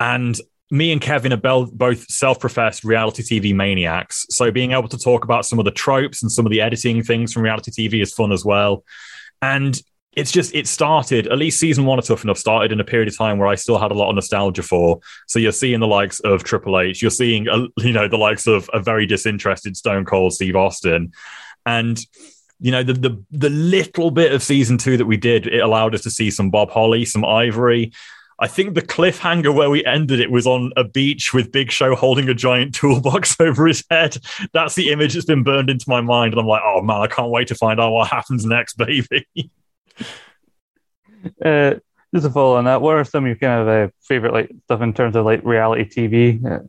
And me and Kevin are both self-professed reality TV maniacs. So being able to talk about some of the tropes and some of the editing things from reality TV is fun as well. And it's just it started at least season one of Tough Enough started in a period of time where I still had a lot of nostalgia for. So you're seeing the likes of Triple H, you're seeing uh, you know the likes of a very disinterested Stone Cold Steve Austin, and you know the the the little bit of season two that we did, it allowed us to see some Bob Holly, some Ivory, I think the cliffhanger where we ended it was on a beach with Big Show holding a giant toolbox over his head. That's the image that's been burned into my mind. And I'm like, oh man, I can't wait to find out what happens next, baby. uh, just to follow on that, what are some of your kind of uh, favorite like stuff in terms of like reality TV? Uh,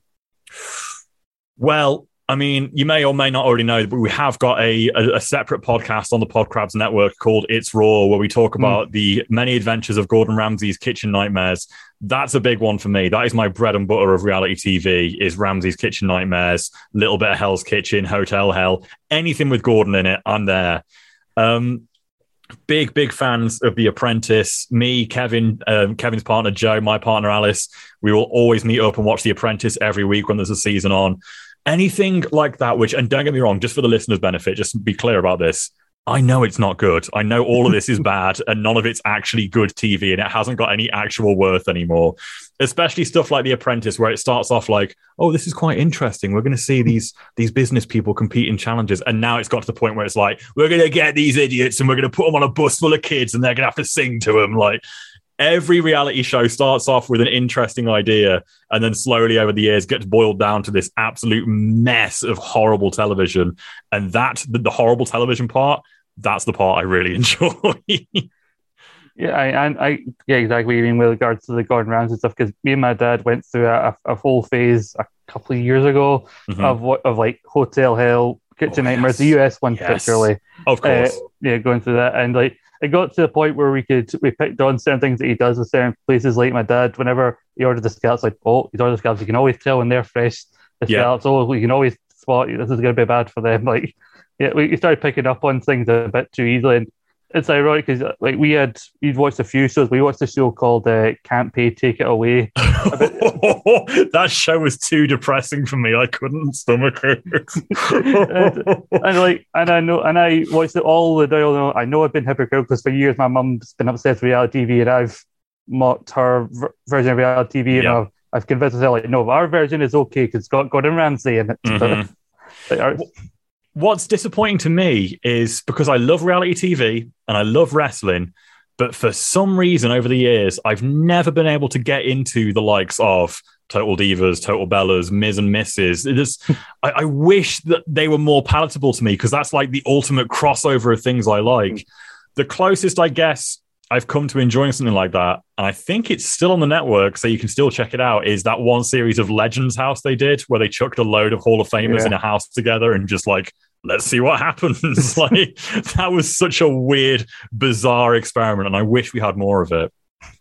well, I mean, you may or may not already know, but we have got a, a, a separate podcast on the Podcrabs Network called It's Raw, where we talk hmm. about mm. the many adventures of Gordon Ramsay's kitchen nightmares. That's a big one for me. That is my bread and butter of reality TV is Ramsay's kitchen nightmares, little bit of Hell's Kitchen, Hotel Hell, anything with Gordon in it, I'm there. Um, big, big fans of The Apprentice. Me, Kevin, um, Kevin's partner Joe, my partner Alice. We will always meet up and watch The Apprentice every week when there's a season on anything like that, which, and don't get me wrong, just for the listeners' benefit, just be clear about this. I know it's not good. I know all of this is bad and none of it's actually good TV and it hasn't got any actual worth anymore. Especially stuff like The Apprentice, where it starts off like, oh, this is quite interesting. We're going to see these these business people compete in challenges. And now it's got to the point where it's like, we're going to get these idiots and we're going to put them on a bus full of kids and they're going to have to sing to them. Like, every reality show starts off with an interesting idea and then slowly over the years gets boiled down to this absolute mess of horrible television and that the, the horrible television part that's the part i really enjoy yeah I, and i yeah exactly mean with regards to the gordon ramsay stuff because me and my dad went through a, a whole phase a couple of years ago mm-hmm. of what of like hotel hell kitchen oh, nightmares yes. the us one yes. particularly of course uh, yeah going through that and like it got to the point where we could we picked on certain things that he does with certain places. Like my dad, whenever he ordered the scallops, like oh, he's ordered the scallops, you can always tell when they're fresh. The yeah. scallops, oh, we can always spot this is going to be bad for them. Like, yeah, we started picking up on things a bit too easily, and it's ironic because like we had you'd watched a few shows. We watched a show called uh, "Can't Pay, Take It Away." that show was too depressing for me. I couldn't stomach it. and, and, like, and I know, and I watched it all the day. I know I've been hypocritical because for years my mum's been obsessed with reality TV, and I've mocked her v- version of reality TV, and I've, I've convinced her like, no, our version is okay because it's got Gordon Ramsay in it. Mm-hmm. Like, what's disappointing to me is because I love reality TV and I love wrestling, but for some reason over the years, I've never been able to get into the likes of Total Divas, Total Bellas, Miz and Mrs. It is, I, I wish that they were more palatable to me because that's like the ultimate crossover of things I like. Mm. The closest, I guess, I've come to enjoying something like that, and I think it's still on the network, so you can still check it out. Is that one series of Legends House they did, where they chucked a load of Hall of Famers Yeah. in a house together and just like, let's see what happens. like that was such a weird, bizarre experiment, and I wish we had more of it.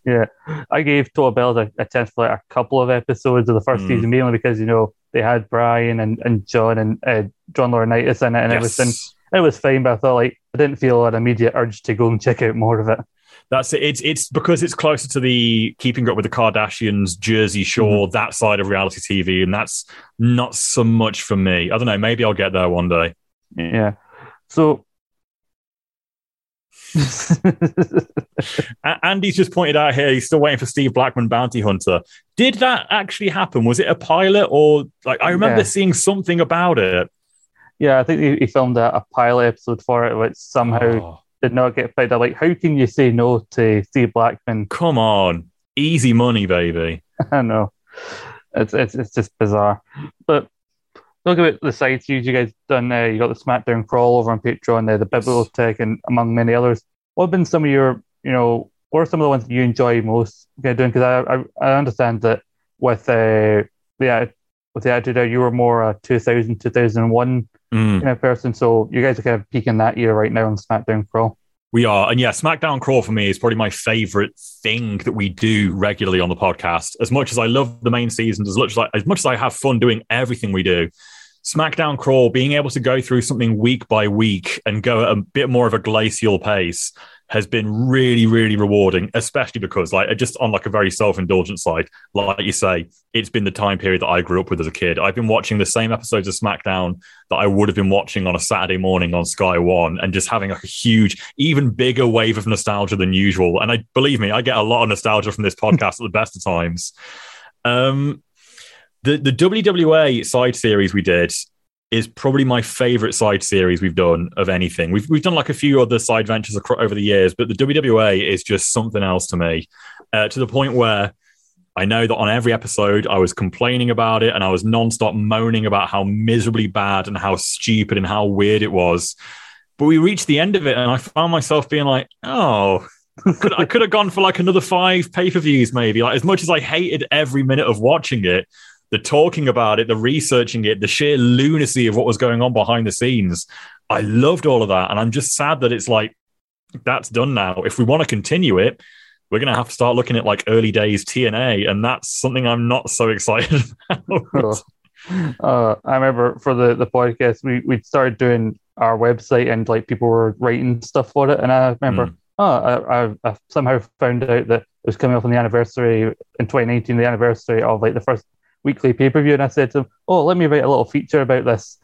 Yeah, I gave Total Bellas a, a chance for like a couple of episodes of the first Mm. season, mainly because you know they had Brian and, and John and uh, John Laurinaitis in it and Yes. everything. It was fine, but I thought like I didn't feel an immediate urge to go and check out more of it. That's it. It's it's because it's closer to the keeping up with the Kardashians, Jersey Shore, that side of reality TV, and that's not so much for me. I don't know. Maybe I'll get there one day. Yeah, so. Andy's just pointed out here he's still waiting for Steve Blackman Bounty Hunter. Did that actually happen? Was it a pilot or like I remember Yeah. seeing something about it? yeah, I think he, he filmed a, a pilot episode for it, which somehow Oh, did not get picked up. Like, how can you say no to Steve Blackman? come on, easy money, baby. I know. It's it's it's just bizarre. But talk about the side series you guys done. Uh, you got the SmackDown crawl over on Patreon, uh, the Bibliotech, and among many others. What have been some of your, you know, what are some of the ones that you enjoy most doing? Because I, I I understand that with uh, the with the attitude, you were more a 2000 2001 Mm. kind of person. So you guys are kind of peaking that year right now on SmackDown crawl. We are. And yeah, SmackDown Crawl for me is probably my favorite thing that we do regularly on the podcast. As much as I love the main season, as much as I, as much as I have fun doing everything we do, SmackDown Crawl, being able to go through something week by week and go at a bit more of a glacial pace has been really, really rewarding, especially because like just on like a very self-indulgent side, like you say, it's been the time period that I grew up with as a kid. I've been watching the same episodes of SmackDown that I would have been watching on a Saturday morning on Sky One and just having like a huge, even bigger wave of nostalgia than usual. And I believe me, I get a lot of nostalgia from this podcast at the best of times. Um, the the WWA side series we did is probably my favorite side series we've done of anything. We've we've done like a few other side ventures acro- over the years, but the WWA is just something else to me. Uh, to the point where I know that on every episode I was complaining about it and I was nonstop moaning about how miserably bad and how stupid and how weird it was. But we reached the end of it and I found myself being like, oh, could, I could have gone for like another five pay per views, maybe. Like as much as I hated every minute of watching it, the talking about it, the researching it, the sheer lunacy of what was going on behind the scenes, I loved all of that. And I'm just sad that it's like that's done now. If we want to continue it, we're going to have to start looking at like early days TNA, and that's something I'm not so excited about. Uh, I remember for the, the podcast, we, we started doing our website and like people were writing stuff for it. And I remember, Mm. oh, I, I, I somehow found out that it was coming up on the anniversary in 2019, the anniversary of like the first weekly pay per view. And I said to him, oh, let me write a little feature about this.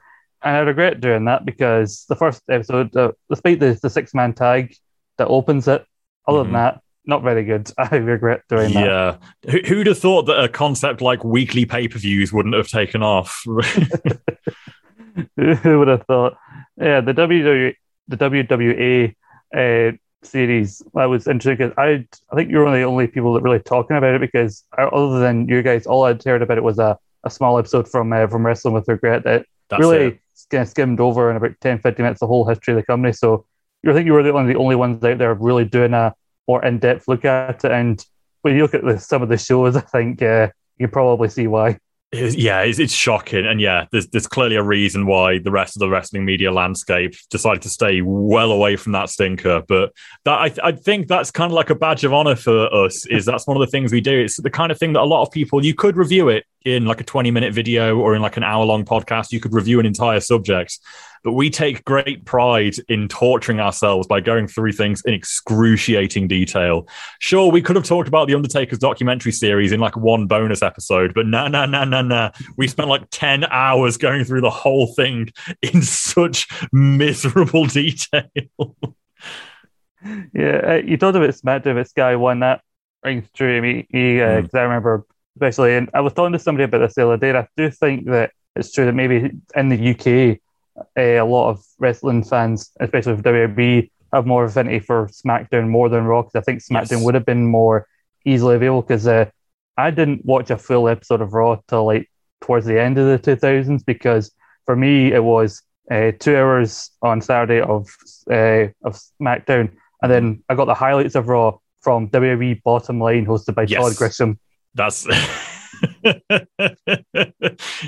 And I regret doing that because the first episode, uh, despite the, the six man tag that opens it, other Mhm. than that, not very good. I regret doing that. Yeah. Who- Who'd have thought that a concept like weekly pay per views wouldn't have taken off? Who would have thought? Yeah, the WWE, the WWE uh, series that was interesting because I, I think you were one of the only people that really talking about it because I, other than you guys, all I'd heard about it was a, a small episode from uh, from Wrestling with Regret that That's really it. kind of skimmed over in about 10, 15 minutes the whole history of the company. So I think you were the, one of the only ones out there really doing a more in depth look at it. And when you look at the, some of the shows, I think uh, you probably see why. It's- yeah, it's, it's shocking, and yeah, there's there's clearly a reason why the rest of the wrestling media landscape decided to stay well away from that stinker. But that I, I think that's kind of like a badge of honor for us. Is that's one of the things we do. It's the kind of thing that a lot of people you could review it in like a 20 minute video or in like an hour long podcast. You could review an entire subject, but we take great pride in torturing ourselves by going through things in excruciating detail. Sure, we could have talked about the Undertaker's documentary series in like one bonus episode, but nah, nah, nah, nah, nah. We spent like 10 hours going through the whole thing in such miserable detail. Yeah, you uh, you talked about SmackDown, but Sky One. That rings true me. Mm. Because I remember, especially, and I was talking to somebody about this the other day. I do think that it's true that maybe in the UK, uh, a lot of wrestling fans, especially with WWE, have more affinity for SmackDown more than Raw. Because I think SmackDown Yes. would have been more easily available. Because uh, I didn't watch a full episode of Raw till like towards the end of the 2000s because for me it was uh, two hours on Saturday of uh, of SmackDown, and then I got the highlights of Raw from WWE Bottom Line, hosted by Yes. Todd Grisham. That's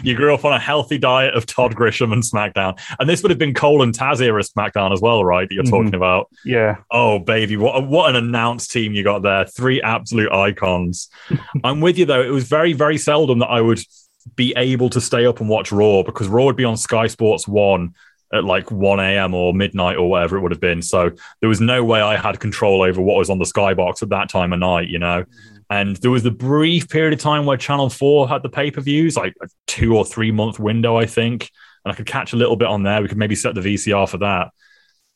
you grew up on a healthy diet of Todd Grisham and SmackDown, and this would have been Cole and Taz era SmackDown as well, right? That you're talking mm-hmm. about. Yeah, Oh baby, what what an announced team you got there! Three absolute icons. I'm with you though. It was very very seldom that I would be able to stay up and watch Raw because Raw would be on Sky Sports One at like 1 a.m. or midnight or whatever it would have been. So there was no way I had control over what was on the Skybox at that time of night, you know. Mm-hmm. And there was the brief period of time where Channel 4 had the pay per views, like a two or three month window, I think. And I could catch a little bit on there. We could maybe set the VCR for that.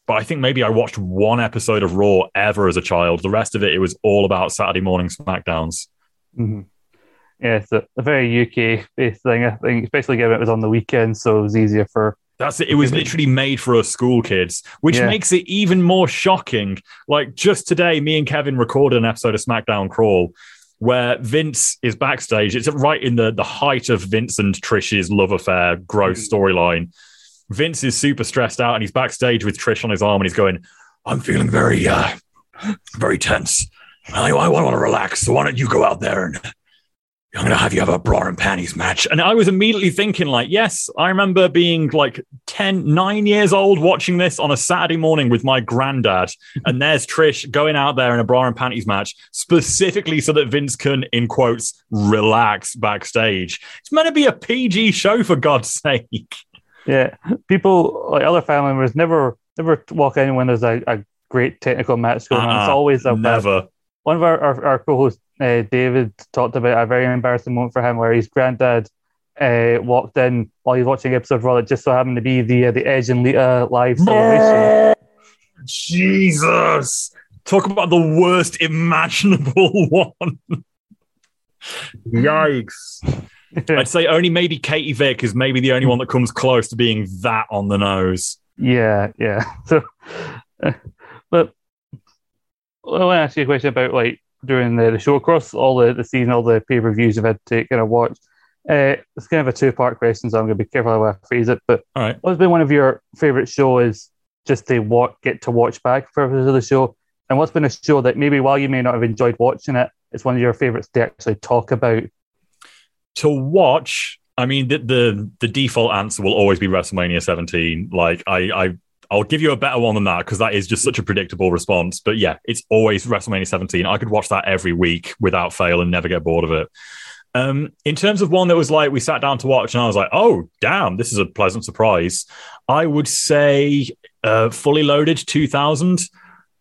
But I think maybe I watched one episode of Raw ever as a child. The rest of it, it was all about Saturday morning SmackDowns. hmm yeah, it's a, a very UK based thing. I think, especially given it was on the weekend, so it was easier for. That's it. It was literally made for us school kids, which Yeah. makes it even more shocking. Like just today, me and Kevin recorded an episode of SmackDown Crawl where Vince is backstage. It's right in the, the height of Vince and Trish's love affair, gross storyline. Vince is super stressed out and he's backstage with Trish on his arm and he's going, I'm feeling very, uh, very tense. I, I want to relax. So why don't you go out there and I'm going to have you have a bra and panties match. And I was immediately thinking, like, yes, I remember being like 10, nine years old watching this on a Saturday morning with my granddad. and there's Trish going out there in a bra and panties match, specifically so that Vince can, in quotes, relax backstage. It's meant to be a PG show, for God's sake. Yeah, people like other family members never never walk in when there's a, a great technical match going on. It's Uh-uh, always a bad Never. one of our, our, our co-hosts uh, David talked about a very embarrassing moment for him where his granddad uh, walked in while he was watching episode of Raw that just so happened to be the uh, the Edge and Lita live celebration. Jesus. Talk about the worst imaginable one. Yikes. I'd say only maybe Katie Vick is maybe the only one that comes close to being that on the nose. yeah, yeah. So, uh, but I want to ask you a question about like during the, the show across all the, the season, all the pay per views you've had to kind of watch. Uh, it's kind of a two part question, so I'm going to be careful how I phrase it. But All right. what's been one of your favorite shows just to what get to watch back for purposes of the show? And what's been a show that maybe while you may not have enjoyed watching it, it's one of your favorites to actually talk about? To watch, I mean, the, the the default answer will always be WrestleMania 17. Like, I, I I'll give you a better one than that because that is just such a predictable response. But yeah, it's always WrestleMania 17. I could watch that every week without fail and never get bored of it. Um, in terms of one that was like we sat down to watch and I was like, oh damn, this is a pleasant surprise. I would say uh, Fully Loaded 2000.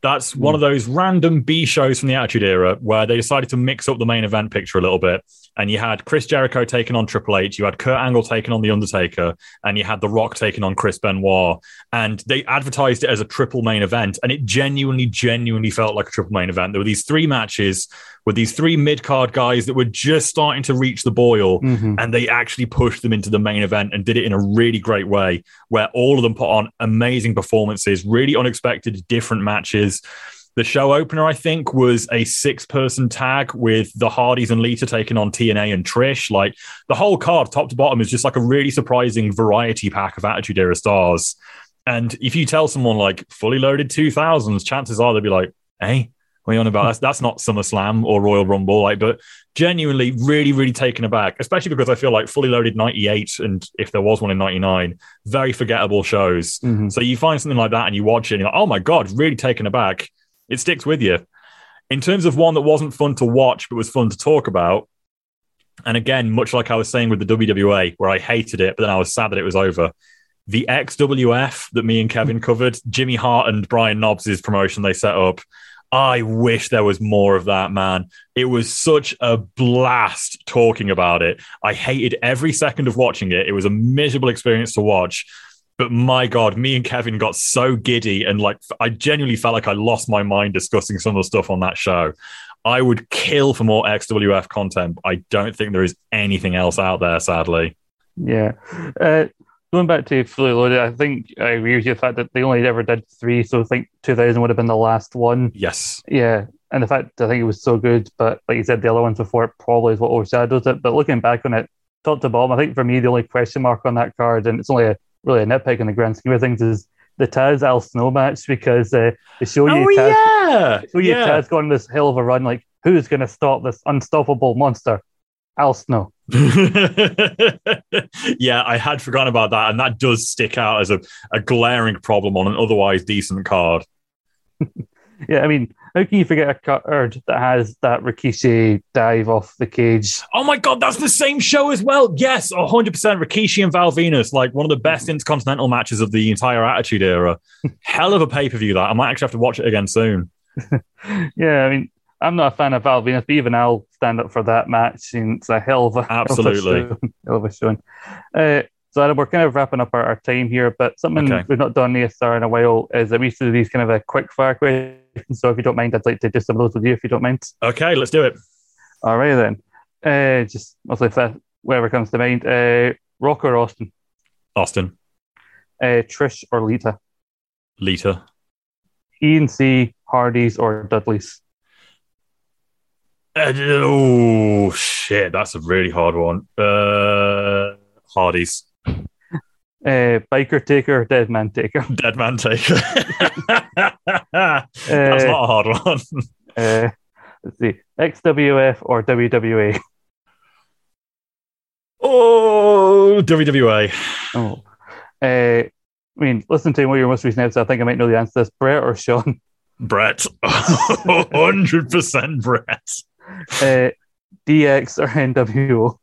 That's hmm. one of those random B shows from the Attitude Era where they decided to mix up the main event picture a little bit. And you had Chris Jericho taking on Triple H, you had Kurt Angle taking on The Undertaker, and you had The Rock taking on Chris Benoit. And they advertised it as a triple main event, and it genuinely, genuinely felt like a triple main event. There were these three matches with these three mid card guys that were just starting to reach the boil Mm-hmm. and they actually pushed them into the main event and did it in a really great way where all of them put on amazing performances really unexpected different matches. The show opener i think was a six person tag with the hardys and lita taking on T&A and trish. Like the whole card top to bottom is just like a really surprising variety pack of attitude era stars. And if you tell someone like fully loaded 2000s chances are they'll be like hey what are you on about? That's, that's not SummerSlam or Royal Rumble, like, but genuinely really, really taken aback, especially because I feel like Fully Loaded 98 and if there was one in 99, very forgettable shows. Mm-hmm. So you find something like that and you watch it and you're like, oh my God, really taken aback. It sticks with you. In terms of one that wasn't fun to watch, but was fun to talk about, and again, much like I was saying with the WWA, where I hated it, but then I was sad that it was over. The XWF that me and Kevin covered, Jimmy Hart and Brian Knobbs' promotion they set up. I wish there was more of that, man. It was such a blast talking about it. I hated every second of watching it. It was a miserable experience to watch. But my God, me and Kevin got so giddy and like I genuinely felt like I lost my mind discussing some of the stuff on that show. I would kill for more XWF content. I don't think there is anything else out there, sadly. Yeah. Uh, going back to Fully Loaded, I think I agree with you the fact that they only ever did three, so I think 2000 would have been the last one. Yes. Yeah. and the fact I think it was so good, but like you said, the other ones before it probably is what overshadows it. But looking back on it, top to bottom, I think for me the only question mark on that card, and it's only a really a nitpick in the grand scheme of things, is the Taz Al Snow match because uh, they show you Oh Taz, yeah, show you yeah. Taz going this hell of a run. Like who's going to stop this unstoppable monster? Al Snow. yeah, I had forgotten about that, and that does stick out as a, a glaring problem on an otherwise decent card. Yeah, I mean, how can you forget a card that has that Rikishi dive off the cage? Oh my god, that's the same show as well. Yes, 100% Rikishi and Val Venis, like one of the best mm-hmm. intercontinental matches of the entire Attitude Era. Hell of a pay per view that. I might actually have to watch it again soon. Yeah, I mean, I'm not a fan of Venis, but even I'll stand up for that match. And it's a hell of a Absolutely. hell of a, show- hell of a showing. Uh, so we're kind of wrapping up our, our time here, but something Okay. we've not done the SR in a while is that we used to do these kind of a quick fire questions. So if you don't mind, I'd like to do some of those with you if you don't mind. Okay, let's do it. All right then. Uh, just mostly if that, whatever comes to mind. Uh, Rock or Austin? Austin, Uh, Trish or Lita? Lita, C Hardys or Dudleys? Uh, oh shit, that's a really hard one. Uh, Hardy's, Uh, Biker Taker, Dead Man Taker? Dead Man Taker. that's Uh, not a hard one. Uh, let's see, XWF or WWE? Oh, WWA. Oh, uh, I mean, listen to one of your most recent episodes. I think I might know the answer to this. Bret or Shawn? Bret. 100% Bret. Uh, DX or NWO?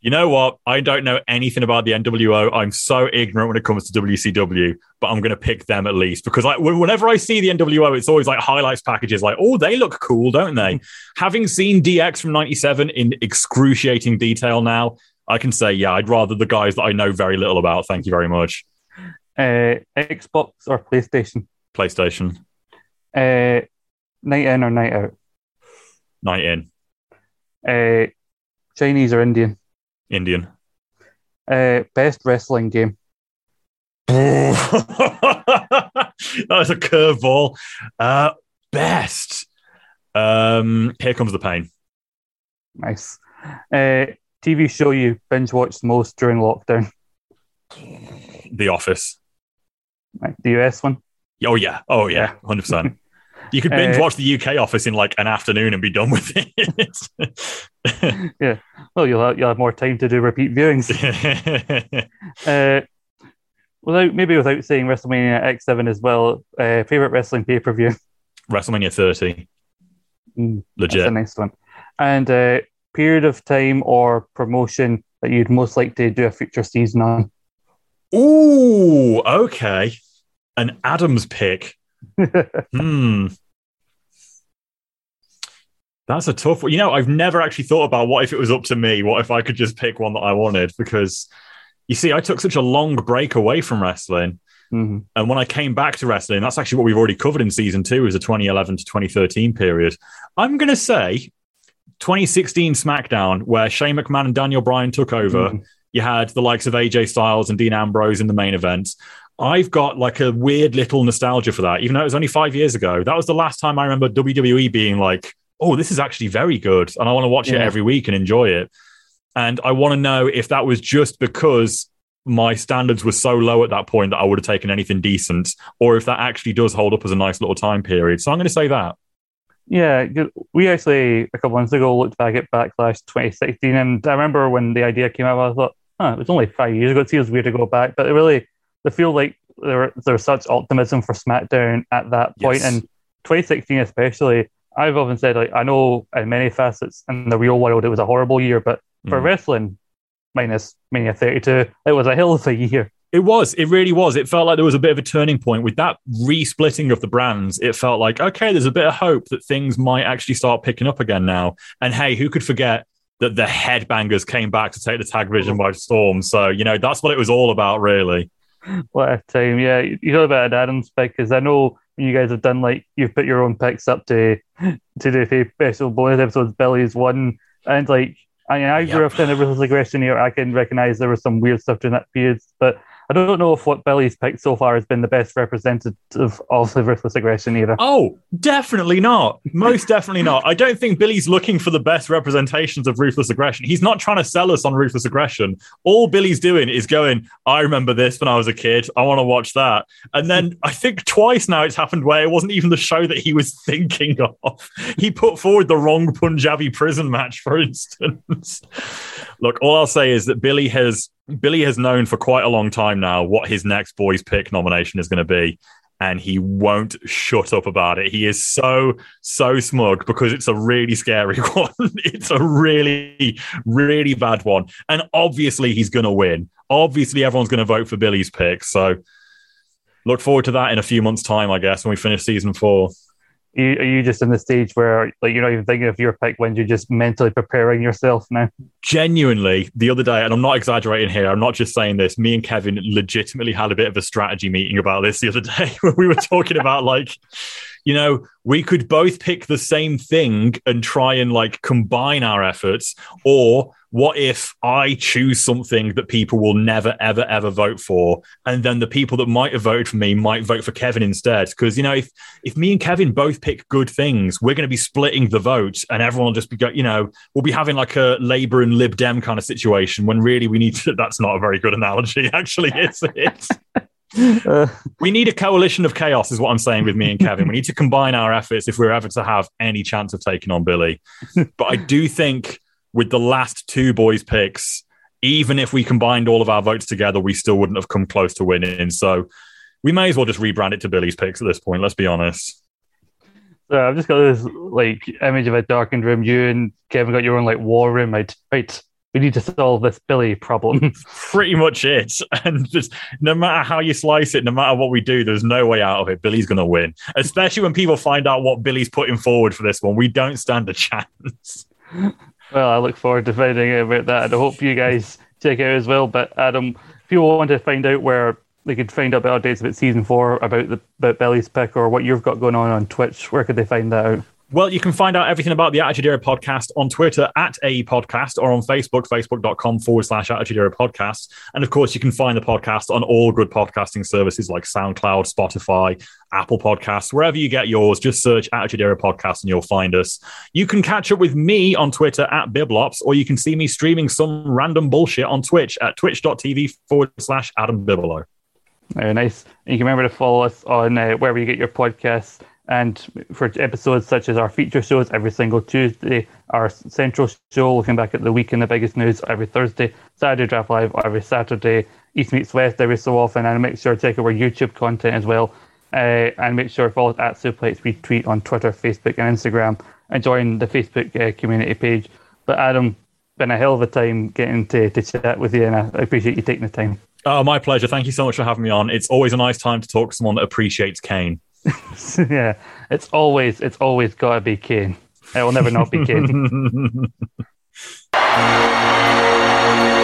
You know what? I don't know anything about the NWO. I'm so ignorant when it comes to WCW, but I'm going to pick them at least because like whenever I see the NWO, it's always like highlights packages like, oh, they look cool, don't they? Having seen DX from 97 in excruciating detail now, I can say, yeah, I'd rather the guys that I know very little about. Thank you very much. Uh, Xbox or PlayStation? PlayStation, Uh, night in or night out? Night in, Uh, Chinese or Indian? Indian. Uh, best wrestling game? that was a curveball. Uh, best. Um, here comes the pain. Nice. Uh, TV show you binge watched most during lockdown? The Office. Like the US one? Oh yeah. Oh yeah. Hundred percent. You could binge Uh, watch the UK Office in like an afternoon and be done with it. Yeah. Well, you'll have, you'll have more time to do repeat viewings. Uh, without maybe without saying WrestleMania X7 as well. Uh, favorite wrestling pay per view. WrestleMania 30. Mm, That's Legit. a nice one. And uh, period of time or promotion that you'd most like to do a future season on. Ooh, okay. An Adams pick. Hmm. That's a tough one. You know, I've never actually thought about what if it was up to me? What if I could just pick one that I wanted? Because you see, I took such a long break away from wrestling. Mhm. And when I came back to wrestling, that's actually what we've already covered in season two, is the 2011 to 2013 period. I'm going to say 2016 SmackDown, where Shane McMahon and Daniel Bryan took over. Mhm. You had the likes of AJ Styles and Dean Ambrose in the main event. I've got like a weird little nostalgia for that, even though it was only five years ago. That was the last time I remember WWE being like, oh, this is actually very good. And I want to watch it every week and enjoy it. And I want to know if that was just because my standards were so low at that point that I would have taken anything decent, or if that actually does hold up as a nice little time period. So I'm going to say that. Yeah, we actually a couple months ago looked back at Backlash 2016, and I remember when the idea came out, I thought, "Huh, it was only five years ago. It feels weird to go back." But it really, I feel like there there was such optimism for SmackDown at that point, Yes. and 2016 especially. I've often said, like, I know in many facets in the real world it was a horrible year, but for Mm. wrestling, minus Mania 32, it was a hell of a year. It was. It really was. It felt like there was a bit of a turning point with that re-splitting of the brands. It felt like okay, there's a bit of hope that things might actually start picking up again now. And hey, who could forget that the headbangers came back to take the tag division by storm? So you know that's what it was all about, really. What a time! Yeah, you talk about Adams pick because I know you guys have done like you've put your own picks up to to do the special bonus episodes. Billy's one, and like I mean, I grew up in the ruthless aggression here. I can recognize there was some weird stuff during that period, but I don't know if what Billy's picked so far has been the best representative of the ruthless aggression era. Oh, definitely not. Most definitely not. I don't think Billy's looking for the best representations of ruthless aggression. He's not trying to sell us on ruthless aggression. All Billy's doing is going, I remember this when I was a kid. I want to watch that. And then I think twice now it's happened where it wasn't even the show that he was thinking of. He put forward the wrong Punjabi prison match, for instance. Look, all I'll say is that Billy has Billy has known for quite a long time now what his next boys pick nomination is going to be and he won't shut up about it. He is so, so smug because it's a really scary one. it's a really, really bad one. And obviously, he's going to win. Obviously, everyone's going to vote for Billy's pick. So look forward to that in a few months' time, I guess, when we finish season four you, are you just in the stage where like you're not even thinking of your pick when you're just mentally preparing yourself now? Genuinely, the other day, and I'm not exaggerating here, I'm not just saying this. Me and Kevin legitimately had a bit of a strategy meeting about this the other day where we were talking about like, you know, we could both pick the same thing and try and like combine our efforts, or what if I choose something that people will never, ever, ever vote for, and then the people that might have voted for me might vote for Kevin instead? Because you know, if if me and Kevin both pick good things, we're going to be splitting the vote, and everyone will just be, going, you know, we'll be having like a Labour and Lib Dem kind of situation. When really we need to. That's not a very good analogy, actually. It's it's. Uh, we need a coalition of chaos, is what I'm saying with me and Kevin. We need to combine our efforts if we're ever to have any chance of taking on Billy. But I do think with the last two boys picks, even if we combined all of our votes together, we still wouldn't have come close to winning. So we may as well just rebrand it to Billy's picks at this point. Let's be honest. So I've just got this like image of a darkened room. You and Kevin got your own like war room. Right, right. We need to solve this Billy problem. Pretty much it. And just no matter how you slice it, no matter what we do, there's no way out of it. Billy's going to win. Especially when people find out what Billy's putting forward for this one. We don't stand a chance. Well, I look forward to finding out about that. And I hope you guys check out as well. But Adam, if you want to find out where they could find out about updates about season four, about the about Billy's pick, or what you've got going on on Twitch, where could they find that out? Well, you can find out everything about the Attitude Era podcast on Twitter at AE Podcast or on Facebook, facebook.com forward slash Attitude Era Podcast. And of course, you can find the podcast on all good podcasting services like SoundCloud, Spotify, Apple Podcasts, wherever you get yours. Just search Attitude Era Podcast and you'll find us. You can catch up with me on Twitter at Biblops, or you can see me streaming some random bullshit on Twitch at twitch.tv forward slash Adam Bibilo. Very nice. And you can remember to follow us on uh, wherever you get your podcasts and for episodes such as our feature shows every single Tuesday, our central show looking back at the week in the biggest news every Thursday, Saturday Draft Live every Saturday, East Meets West every so often, and make sure to check out our YouTube content as well. Uh, and make sure to follow us at Suplex Retweet on Twitter, Facebook, and Instagram, and join the Facebook uh, community page. But Adam, been a hell of a time getting to, to chat with you, and I appreciate you taking the time. Oh, my pleasure. Thank you so much for having me on. It's always a nice time to talk to someone that appreciates Kane. yeah, it's always it's always got to be Kane. It will never not be Kane.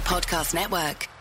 Podcast Network.